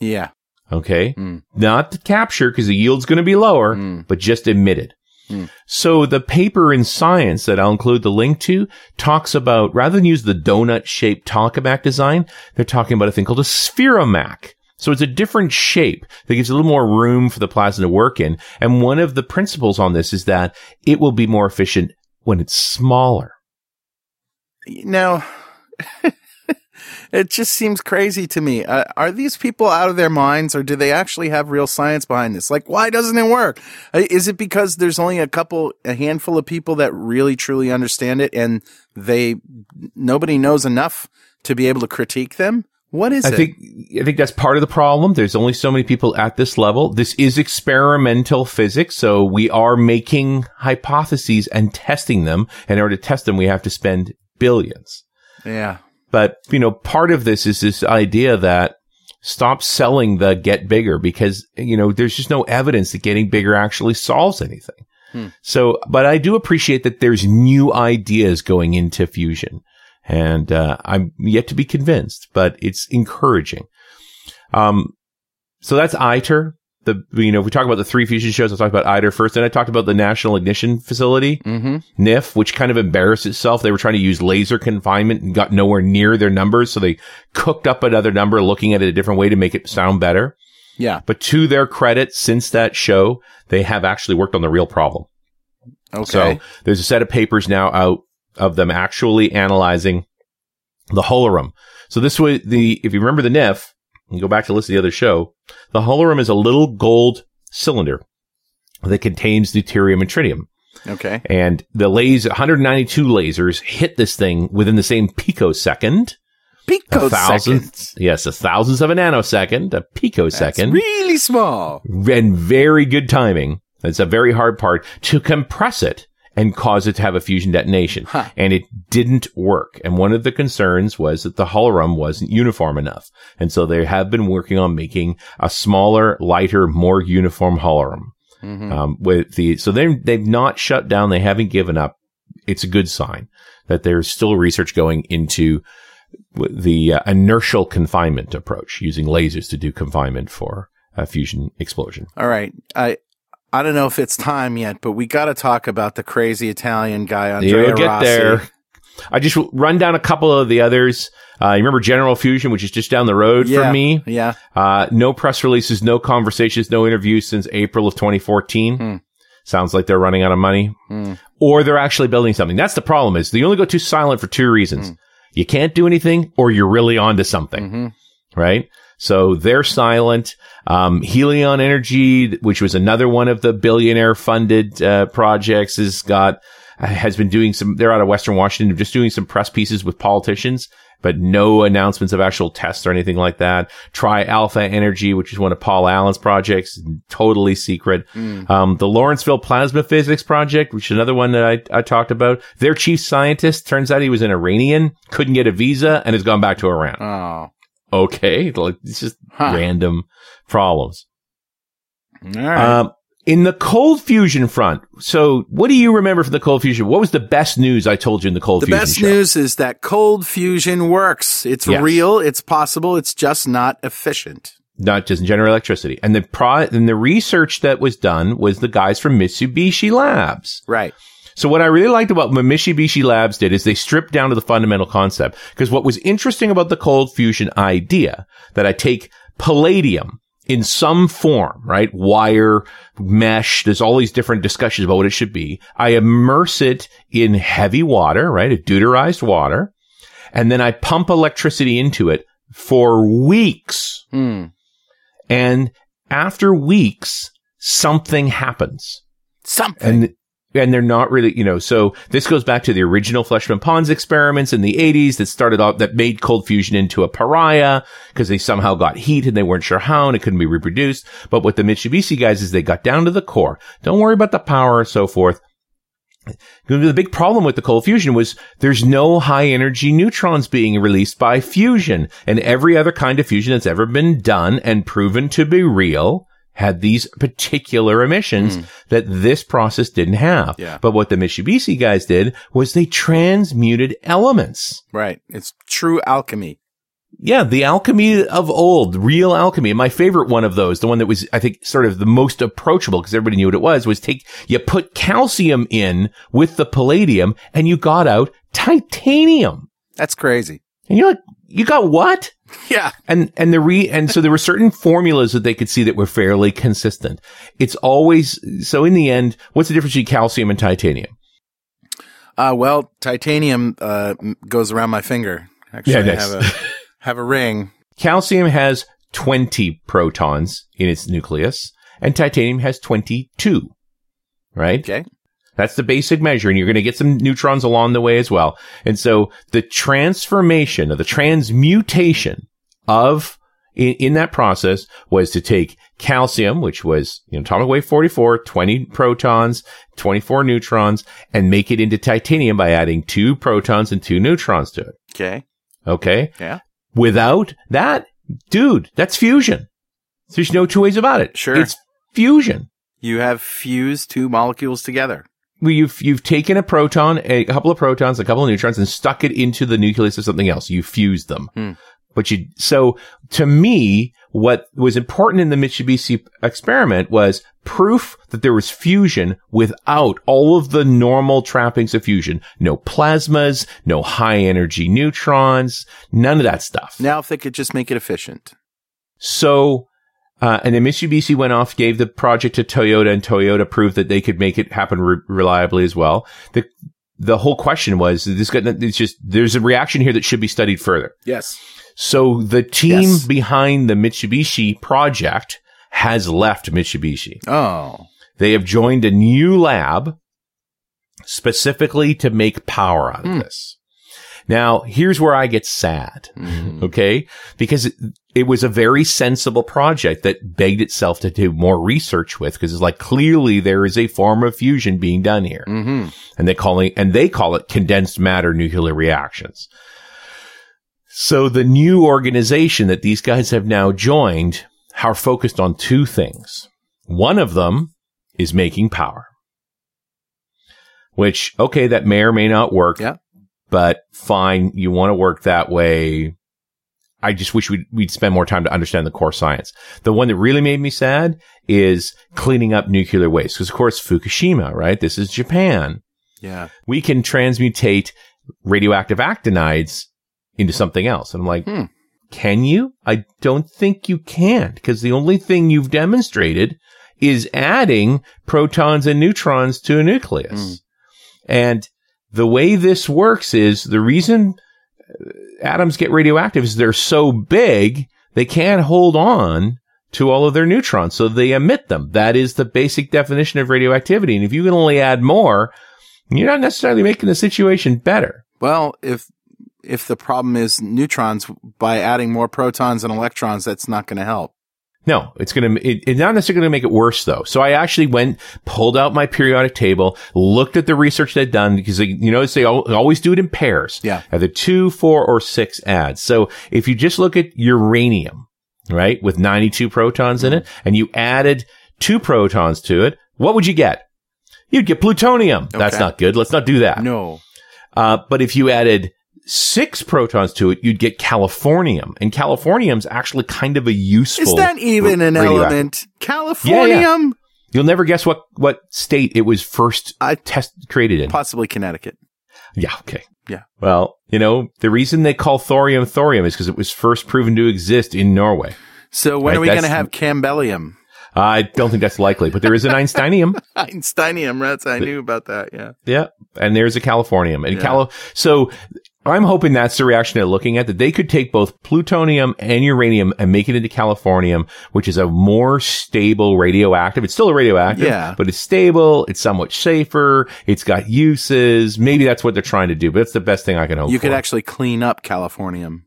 Yeah. Okay. Mm. Not to capture because the yield's going to be lower, Mm. but just emitted. Mm. So the paper in science that I'll include the link to talks about rather than use the donut shaped tokamak design, they're talking about a thing called a spheromak. So it's a different shape that gives a little more room for the plasma to work in. And one of the principles on this is that it will be more efficient when it's smaller. Now, it just seems crazy to me. Uh, are these people out of their minds or do they actually have real science behind this? Like, why doesn't it work? Uh, Is it because there's only a couple, a handful of people that really truly understand it and they, nobody knows enough to be able to critique them? What is I it? think I think that's part of the problem. There's only so many people at this level. This is experimental physics, so we are making hypotheses and testing them. And in order to test them, we have to spend billions. yeah. But you know, part of this is this idea that stop selling the get bigger because you know there's just no evidence that getting bigger actually solves anything. Hmm. So, but I do appreciate that there's new ideas going into fusion, and uh, I'm yet to be convinced, but it's encouraging. Um, so that's ITER. The you know if we talk about the three fusion shows. I talked about ITER first. Then I talked about the National Ignition Facility. Mm-hmm. NIF, which kind of embarrassed itself. They were trying to use laser confinement and got nowhere near their numbers. So they cooked up another number, looking at it a different way to make it sound better. Yeah. But to their credit, since that show, they have actually worked on the real problem. Okay. So there's a set of papers now out of them actually analyzing the hohlraum. So this way, the, if you remember the NIF, you go back to listen to the other show, the hohlraum is a little gold cylinder that contains deuterium and tritium. okay. And the laser, 192 lasers hit this thing within the same picosecond. A Pico yes, a thousandth of a nanosecond, a picosecond. That's picosecond, really small. and very good timing. That's a very hard part to compress it and cause it to have a fusion detonation. Huh. And it didn't work. And one of the concerns was that the hohlraum wasn't uniform enough. And so they have been working on making a smaller, lighter, more uniform hohlraum. Mhm. Um, with the, so they they've not shut down. They haven't given up. It's a good sign that there's still research going into the uh, inertial confinement approach using lasers to do confinement for a fusion explosion. All right. I I don't know if it's time yet, but we got to talk about the crazy Italian guy Andrea You'll get Rossi. there. I just run down a couple of the others. Uh, you remember General Fusion, which is just down the road Yeah. from me? Yeah. Uh, no press releases, no conversations, no interviews since April of 2014. Hmm. Sounds like they're running out of money. Hmm. Or they're actually building something. That's the problem is they only go too silent for two reasons. Hmm. You can't do anything or you're really onto something, Mhm. right? So they're silent. Um, Helion Energy, which was another one of the billionaire funded, uh, projects has got, has been doing some, they're out of Western Washington, just doing some press pieces with politicians, but no announcements of actual tests or anything like that. Tri Alpha Energy, which is one of Paul Allen's projects, totally secret. Mm. Um, the Lawrenceville Plasma Physics Project, which is another one that I, I talked about. Their chief scientist turns out he was an Iranian, couldn't get a visa, and has gone back to Iran. Oh. Okay, like it's just Huh. random problems. All right. Um, in the cold fusion front, so what do you remember from the cold fusion? What was the best news I told you in the cold the fusion? The best show? news is that cold fusion works. It's Yes. real. It's possible. It's just not efficient. not just generate electricity. And the pro and the research that was done was the guys from Mitsubishi Labs. Right. So what I really liked about what Mitsubishi Labs did is they stripped down to the fundamental concept. Because what was interesting about the cold fusion idea that I take palladium in some form, right? Wire, mesh, there's all these different discussions about what it should be. I immerse it in heavy water, right? A deuterized water. And then I pump electricity into it for weeks. Hmm. And after weeks, something happens Something. and and they're not really, you know, so this goes back to the original Fleischmann Pons experiments in the 80s that started off, that made cold fusion into a pariah because they somehow got heat and they weren't sure how and it couldn't be reproduced. But what the Mitsubishi guys is they got down to the core. Don't worry about the power and so forth. The big problem with the cold fusion was there's no high energy neutrons being released by fusion and every other kind of fusion that's ever been done and proven to be real had these particular emissions hmm. that this process didn't have. Yeah. But what the Mitsubishi guys did was they transmuted elements. right. It's true alchemy. Yeah, the alchemy of old, real alchemy. And my favorite one of those, the one that was, I think, sort of the most approachable because everybody knew what it was, was take, you put calcium in with the palladium and you got out titanium. That's crazy. And you're like, you got what? Yeah. And, and the re, and so there were certain formulas that they could see that were fairly consistent. It's always, so in the end, what's the difference between calcium and titanium? Uh, well, titanium uh, goes around my finger. Actually, Yeah, I nice. have a have a ring. Calcium has 20 protons in its nucleus and titanium has 22. Right? Okay. That's the basic measure, and you're going to get some neutrons along the way as well. And so the transformation or the transmutation of in, in that process was to take calcium, which was you know, atomic weight 44, 20 protons, 24 neutrons, and make it into titanium by adding two protons and two neutrons to it. Okay. Okay. Yeah. Without that, dude, that's fusion. There's no two ways about it. Sure. It's fusion. You have fused two molecules together. Well, you've you've taken a proton, a couple of protons, a couple of neutrons, and stuck it into the nucleus of something else. You fused them. Hmm. But you so to me, what was important in the Mitsubishi experiment was proof that there was fusion without all of the normal trappings of fusion. No plasmas, no high energy neutrons, none of that stuff. Now, if they could just make it efficient. So, uh, and then Mitsubishi went off, gave the project to Toyota, and Toyota proved that they could make it happen re- reliably as well. The the whole question was this got it's just there's a reaction here that should be studied further. Yes. So the team Yes. behind the Mitsubishi project has left Mitsubishi. Oh. They have joined a new lab specifically to make power out of Hmm. this. Now, here's where I get sad Mm. okay? Because it, was a very sensible project that begged itself to do more research with because it's like clearly there is a form of fusion being done here. Mm-hmm. And they call it, and they call it condensed matter nuclear reactions. So the new organization that these guys have now joined are focused on two things. One of them is making power. Which, okay, that may or may not work. Yeah. But fine, you want to work that way. I just wish we'd, we'd spend more time to understand the core science. The one that really made me sad is cleaning up nuclear waste. Because of course, Fukushima, right? This is Japan. Yeah. We can transmutate radioactive actinides into something else. And I'm like, Hmm. can you? I don't think you can because the only thing you've demonstrated is adding protons and neutrons to a nucleus. Mm. And the way this works is the reason uh, atoms get radioactive is they're so big, they can't hold on to all of their neutrons. So they emit them. That is the basic definition of radioactivity. And if you can only add more, you're not necessarily making the situation better. Well, if if the problem is neutrons, by adding more protons and electrons, that's not going to help. No, it's going to, it, it's not necessarily going to make it worse though. So I actually went, pulled out my periodic table, looked at the research they'd done because they, you notice they al- always do it in pairs. Yeah. Either two, four, or six ads. So if you just look at uranium, right, with 92 protons in it, and you added two protons to it, what would you get? You'd get plutonium. That's not good. Let's not do that. No. Uh, but if you added six protons to it, you'd get californium. And californium's actually kind of a useful. Is that even an element? Californium? You'll never guess what, what state it was first I- test created in. Possibly Connecticut. Yeah. Okay. Yeah. Well, you know, the reason they call thorium thorium is because it was first proven to exist in Norway. So when Right, are we going to have Campbellium? I don't think that's likely, but there is an Einsteinium. Einsteinium, that's, I knew about that, yeah. Yeah. And there's a Californium. And Yeah. Cali- so I'm hoping that's the reaction they're looking at, that they could take both plutonium and uranium and make it into californium, which is a more stable radioactive. It's still a radioactive, Yeah. but it's stable. It's somewhat safer. It's got uses. Maybe that's what they're trying to do, but that's the best thing I can hope You for. could actually clean up Californium.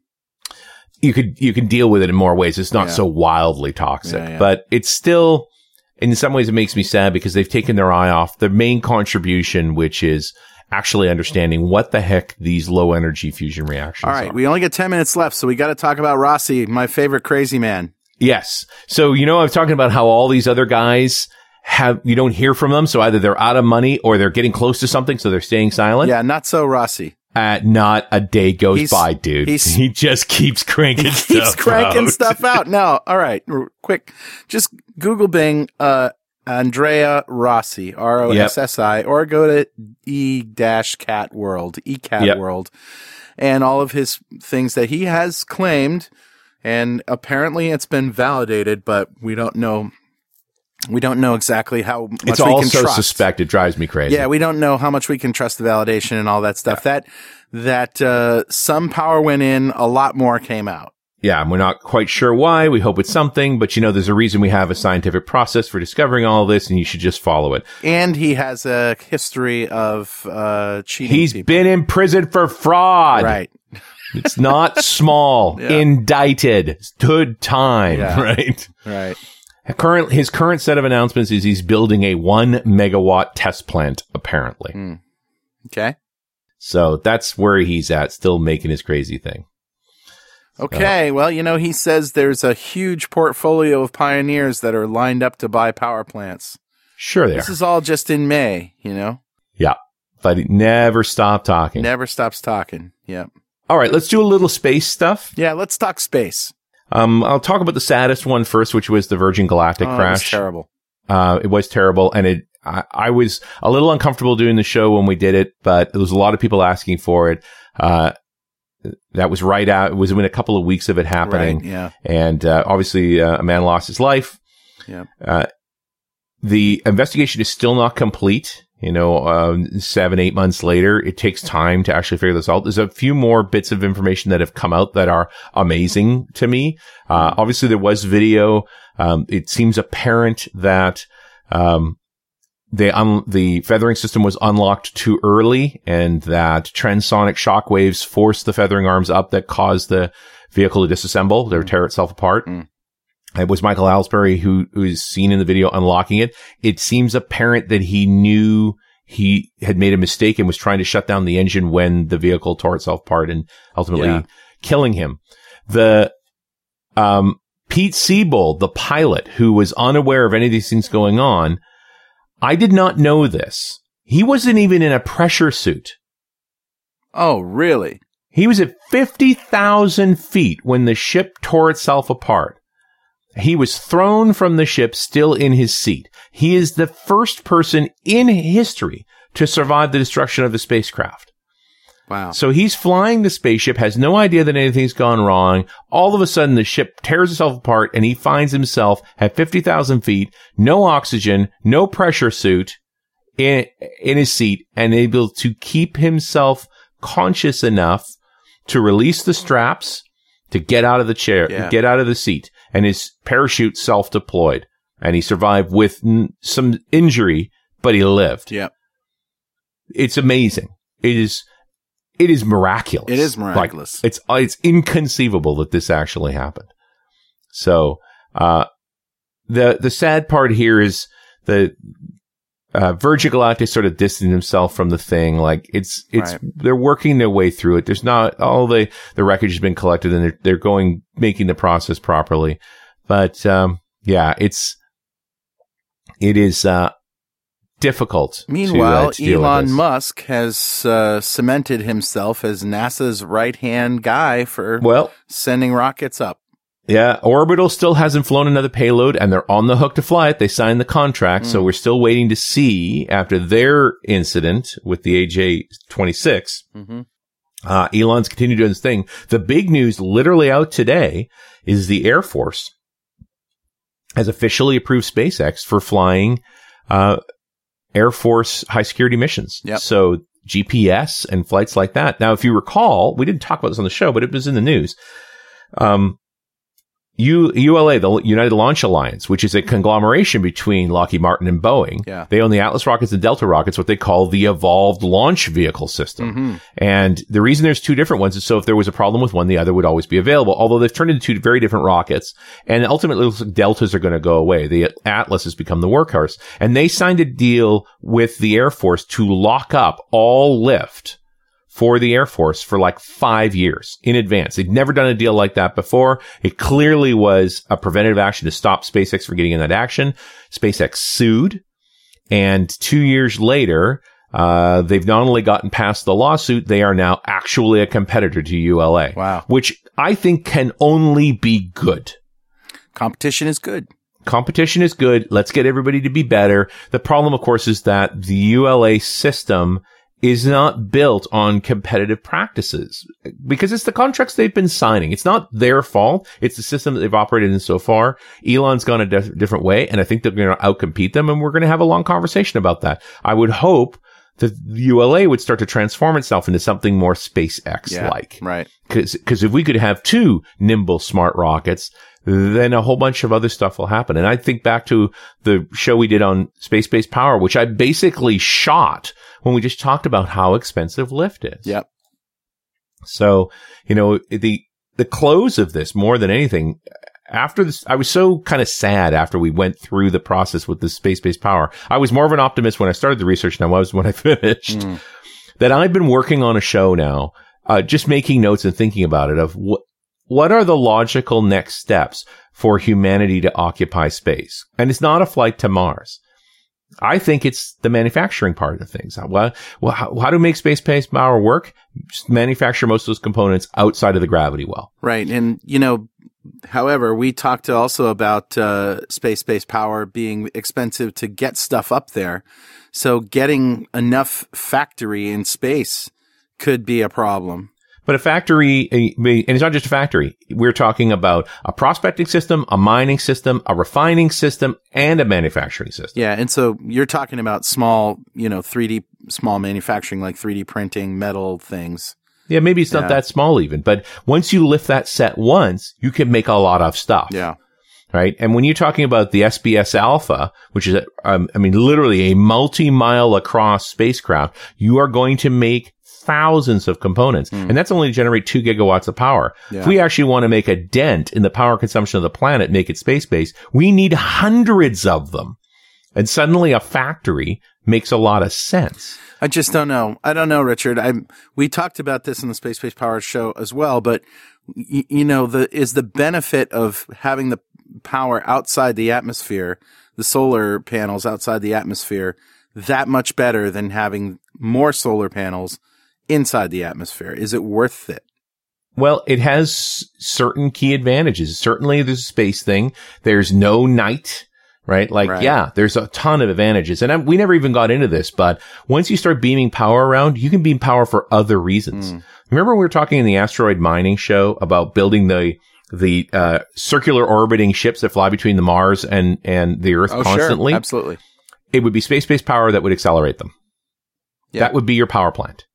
You could, you can deal with it in more ways. It's not Yeah. so wildly toxic, Yeah, yeah. but it's still, in some ways, it makes me sad because they've taken their eye off the main contribution, which is actually understanding what the heck these low energy fusion reactions All right, are. we only got 10 minutes left, so we got to talk about Rossi, my favorite crazy man. Yes. So, you know, I was talking about how all these other guys have, you don't hear from them. So either they're out of money or they're getting close to something. So they're staying silent. Yeah, not so Rossi. Uh, not a day goes He's- by, dude. he just keeps cranking He stuff keeps cranking out. stuff out. No, all right, r- quick. Just Google Bing, uh, Andrea Rossi, R O S S I, or go to E dash cat world, E cat Yep. world, and all of his things that he has claimed. And apparently it's been validated, but we don't know. We don't know exactly how much It's we all can so trust. suspect. It drives me crazy. Yeah, we don't know how much we can trust the validation and all that stuff. That that uh, some power went in, a lot more came out. Yeah, and we're not quite sure why. We hope it's something, but you know, there's a reason we have a scientific process for discovering all this, and you should just follow it. And he has a history of uh, cheating. He's people. been in prison for fraud. right. It's not small. Yeah. Indicted. Stood time. Yeah. Right. Right. Current, his current set of announcements is he's building a one megawatt test plant, apparently. Hmm. Okay. So that's where he's at, still making his crazy thing. Okay. Well, you know, he says there's a huge portfolio of pioneers that are lined up to buy power plants. Sure, they This are. is all just in May. You know, Yeah. But he never stopped talking. never stops talking. Yep. All right, let's do a little space stuff. Yeah. Let's talk space. Um, I'll talk about the saddest one first, which was the Virgin Galactic Oh, it was crash. terrible. Uh, it was terrible, and it. I, I was a little uncomfortable doing the show when we did it, but there was a lot of people asking for it. Uh, that was right out. It was within a couple of weeks of it happening, Right. Yeah. and uh, obviously uh, a man lost his life. Yeah. Uh, the investigation is still not complete. You know, um, seven, eight months later, it takes time to actually figure this out. There's a few more bits of information that have come out that are amazing to me. Uh, obviously there was video. Um, it seems apparent that, um, they un- the feathering system was unlocked too early and that transonic shockwaves forced the feathering arms up that caused the vehicle to disassemble or tear itself apart. Mm. It was Michael Alsbury who, who is seen in the video unlocking it. It seems apparent that he knew he had made a mistake and was trying to shut down the engine when the vehicle tore itself apart and ultimately Yeah. killing him. The, um, Pete Siebold, the pilot who was unaware of any of these things going on, I did not know this. He wasn't even in a pressure suit. Oh, really? He was at 50,000 feet when the ship tore itself apart. He was thrown from the ship still in his seat. He is the first person in history to survive the destruction of the spacecraft. Wow. So he's flying the spaceship, has no idea that anything's gone wrong. All of a sudden, the ship tears itself apart and he finds himself at 50,000 feet, no oxygen, no pressure suit in, in his seat and able to keep himself conscious enough to release the straps to get out of the chair, Yeah. get out of the seat and his parachute self deployed and he survived with n- some injury, but he lived. Yep. It's amazing. It is, it is miraculous. It is Like, miraculous. it's it's inconceivable that this actually happened. So uh, the the sad part here is the uh, Virgin Galactic sort of distancing himself from the thing. Like it's it's Right. they're working their way through it. There's not all the the wreckage has been collected and they're they're going making the process properly. But um, yeah, it's it is uh, difficult. to, uh, Meanwhile, to Elon. Musk has uh, cemented himself as NASA's right hand guy for well, sending rockets up. Yeah, Orbital still hasn't flown another payload and they're on the hook to fly it. They signed the contract. So we're still waiting to see after their incident with the AJ-26. Mm-hmm. Uh, Elon's continued doing his thing. The big news literally out today is the Air Force has officially approved SpaceX for flying, uh, Air Force high security missions. Yep. So GPS and flights like that. Now, if you recall, we didn't talk about this on the show, but it was in the news. Um, U- ULA, the United Launch Alliance, which is a conglomeration between Lockheed Martin and Boeing. Yeah. They own the Atlas rockets and Delta rockets, what they call the Evolved Launch Vehicle System. Mm-hmm. And the reason there's two different ones is so if there was a problem with one, the other would always be available. Although they've turned into two very different rockets, and ultimately like deltas are going to go away. The Atlas has become the workhorse, and they signed a deal with the Air Force to lock up all lift for the Air Force for like five years in advance. They'd never done a deal like that before. It clearly was a preventative action to stop SpaceX from getting in that action. SpaceX sued. And two years later, uh, they've not only gotten past the lawsuit, they are now actually a competitor to ULA. Wow. Which I think can only be good. Competition is good. Competition is good. Let's get everybody to be better. The problem, of course, is that the ULA system is not built on competitive practices because it's the contracts they've been signing. It's not their fault. It's the system that they've operated in so far. Elon's gone a dif- different way and I think they're going to outcompete them and we're going to have a long conversation about that. I would hope that the ULA would start to transform itself into something more SpaceX Yeah. like. Right. Because because if we could have two nimble smart rockets, then a whole bunch of other stuff will happen. And I think back to the show we did on space based power, which I basically shot when we just talked about how expensive lift is. Yep. So, you know, the, the close of this more than anything, after this, I was so kind of sad after we went through the process with the space based power. I was more of an optimist when I started the research than I was when I finished Mm. that I've been working on a show now, uh, just making notes and thinking about it of what, what are the logical next steps for humanity to occupy space? And it's not a flight to Mars. I think it's the manufacturing part of things. Well, well how, how to make space-based power work? Just manufacture most of those components outside of the gravity well. Right. And, you know, however, we talked also about uh, space based power being expensive to get stuff up there. So getting enough factory in space could be a problem. But a factory, and it's not just a factory. We're talking about a prospecting system, a mining system, a refining system, and a manufacturing system. Yeah. And so you're talking about small, you know, 3D, small manufacturing, like 3D printing, metal things. Yeah, maybe it's not Yeah. that small even, but once you lift that set once, you can make a lot of stuff. Yeah. Right. And when you're talking about the SPS-ALPHA, which is, um, I mean, literally a multi-mile across spacecraft, you are going to make thousands of components. Hmm. And that's only to generate two gigawatts of power. Yeah. If we actually want to make a dent in the power consumption of the planet, make it space based, we need hundreds of them. And suddenly a factory makes a lot of sense. I just don't know. I don't know, Richard. I we talked about this in the Space Based Power show as well, but y- you know, the is the benefit of having the power outside the atmosphere, the solar panels outside the atmosphere, that much better than having more solar panels inside the atmosphere? Is it worth it? Well, it has certain key advantages. Certainly there's a space thing. There's no night, right? Like, Right. yeah, there's a ton of advantages. And I, we never even got into this, but once you start beaming power around, you can beam power for other reasons. Remember we were talking in the asteroid mining show about building the the uh, circular orbiting ships that fly between the Mars and and the Earth constantly. sure, absolutely, It would be space based power that would accelerate them. Yeah. That would be your power plant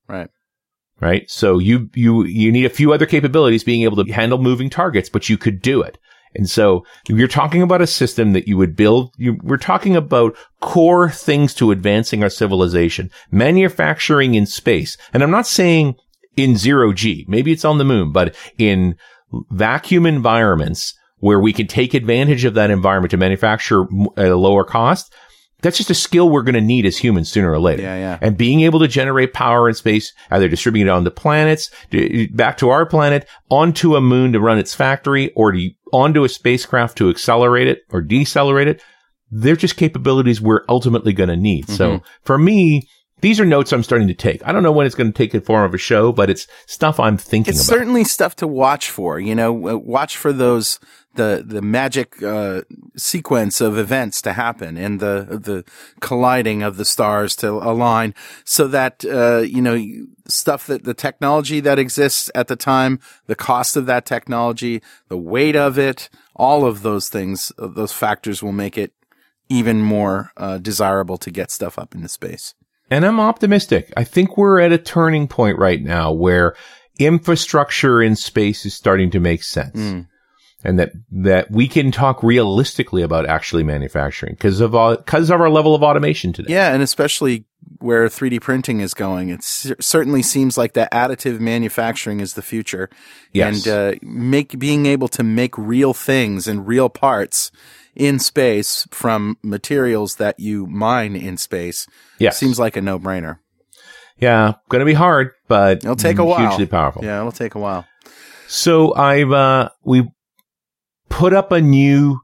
right. So you, you, you need a few other capabilities being able to handle moving targets, but you could do it. And so you're talking about a system that you would build. You, we're talking about core things to advancing our civilization, manufacturing in space. And I'm not saying in zero G, maybe it's on the moon, but in vacuum environments where we can take advantage of that environment to manufacture at a lower cost. That's just a skill we're going to need as humans sooner or later. Yeah, yeah. And being able to generate power in space, either distribute it on the planets, back to our planet, onto a moon to run its factory, or to, onto a spacecraft to accelerate it or decelerate it, they're just capabilities we're ultimately going to need. So mm-hmm. for me, these are notes I'm starting to take. I don't know when it's going to take the form of a show, but it's stuff I'm thinking It's about. certainly stuff to watch for. You know, uh, watch for those the the magic uh, sequence of events to happen and the the colliding of the stars to align, so that uh, you know stuff that the technology that exists at the time, the cost of that technology, the weight of it, all of those things, uh, those factors will make it even more uh, desirable to get stuff up into space. And I'm optimistic. I think we're at a turning point right now where infrastructure in space is starting to make sense. Mm. And that, that we can talk realistically about actually manufacturing because of, all because of our level of automation today. Yeah, and especially where 3D printing is going, it certainly seems like that additive manufacturing is the future. Yes. And uh, make being able to make real things and real parts in space from materials that you mine in space Yes. seems like a no-brainer. Yeah. Going to be hard, but It'll take a while. hugely powerful. Yeah, it'll take a while. So I've, uh, we put up a new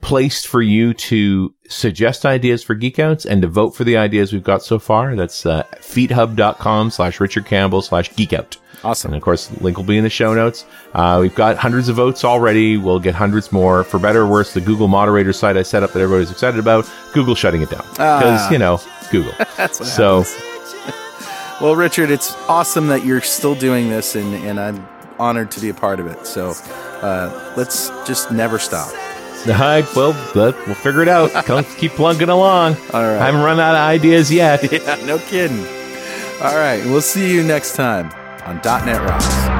place for you to suggest ideas for geekouts and to vote for the ideas we've got so far. That's, uh, feathub.com slash Richard Campbell slash geekout. Awesome. And of course, link will be in the show notes. Uh, we've got hundreds of votes already. We'll get hundreds more. For better or worse, the Google moderator site I set up that everybody's excited about, Google shutting it down. Because, Ah. you know, Google. That's what so. Well, Richard, it's awesome that you're still doing this, and, and I'm honored to be a part of it. So uh, let's just never stop. all right, well, let, we'll figure it out. Come, keep plunking along. All right. I haven't run out of ideas yet. Yeah, no kidding. All right, we'll see you next time on .NET Rocks.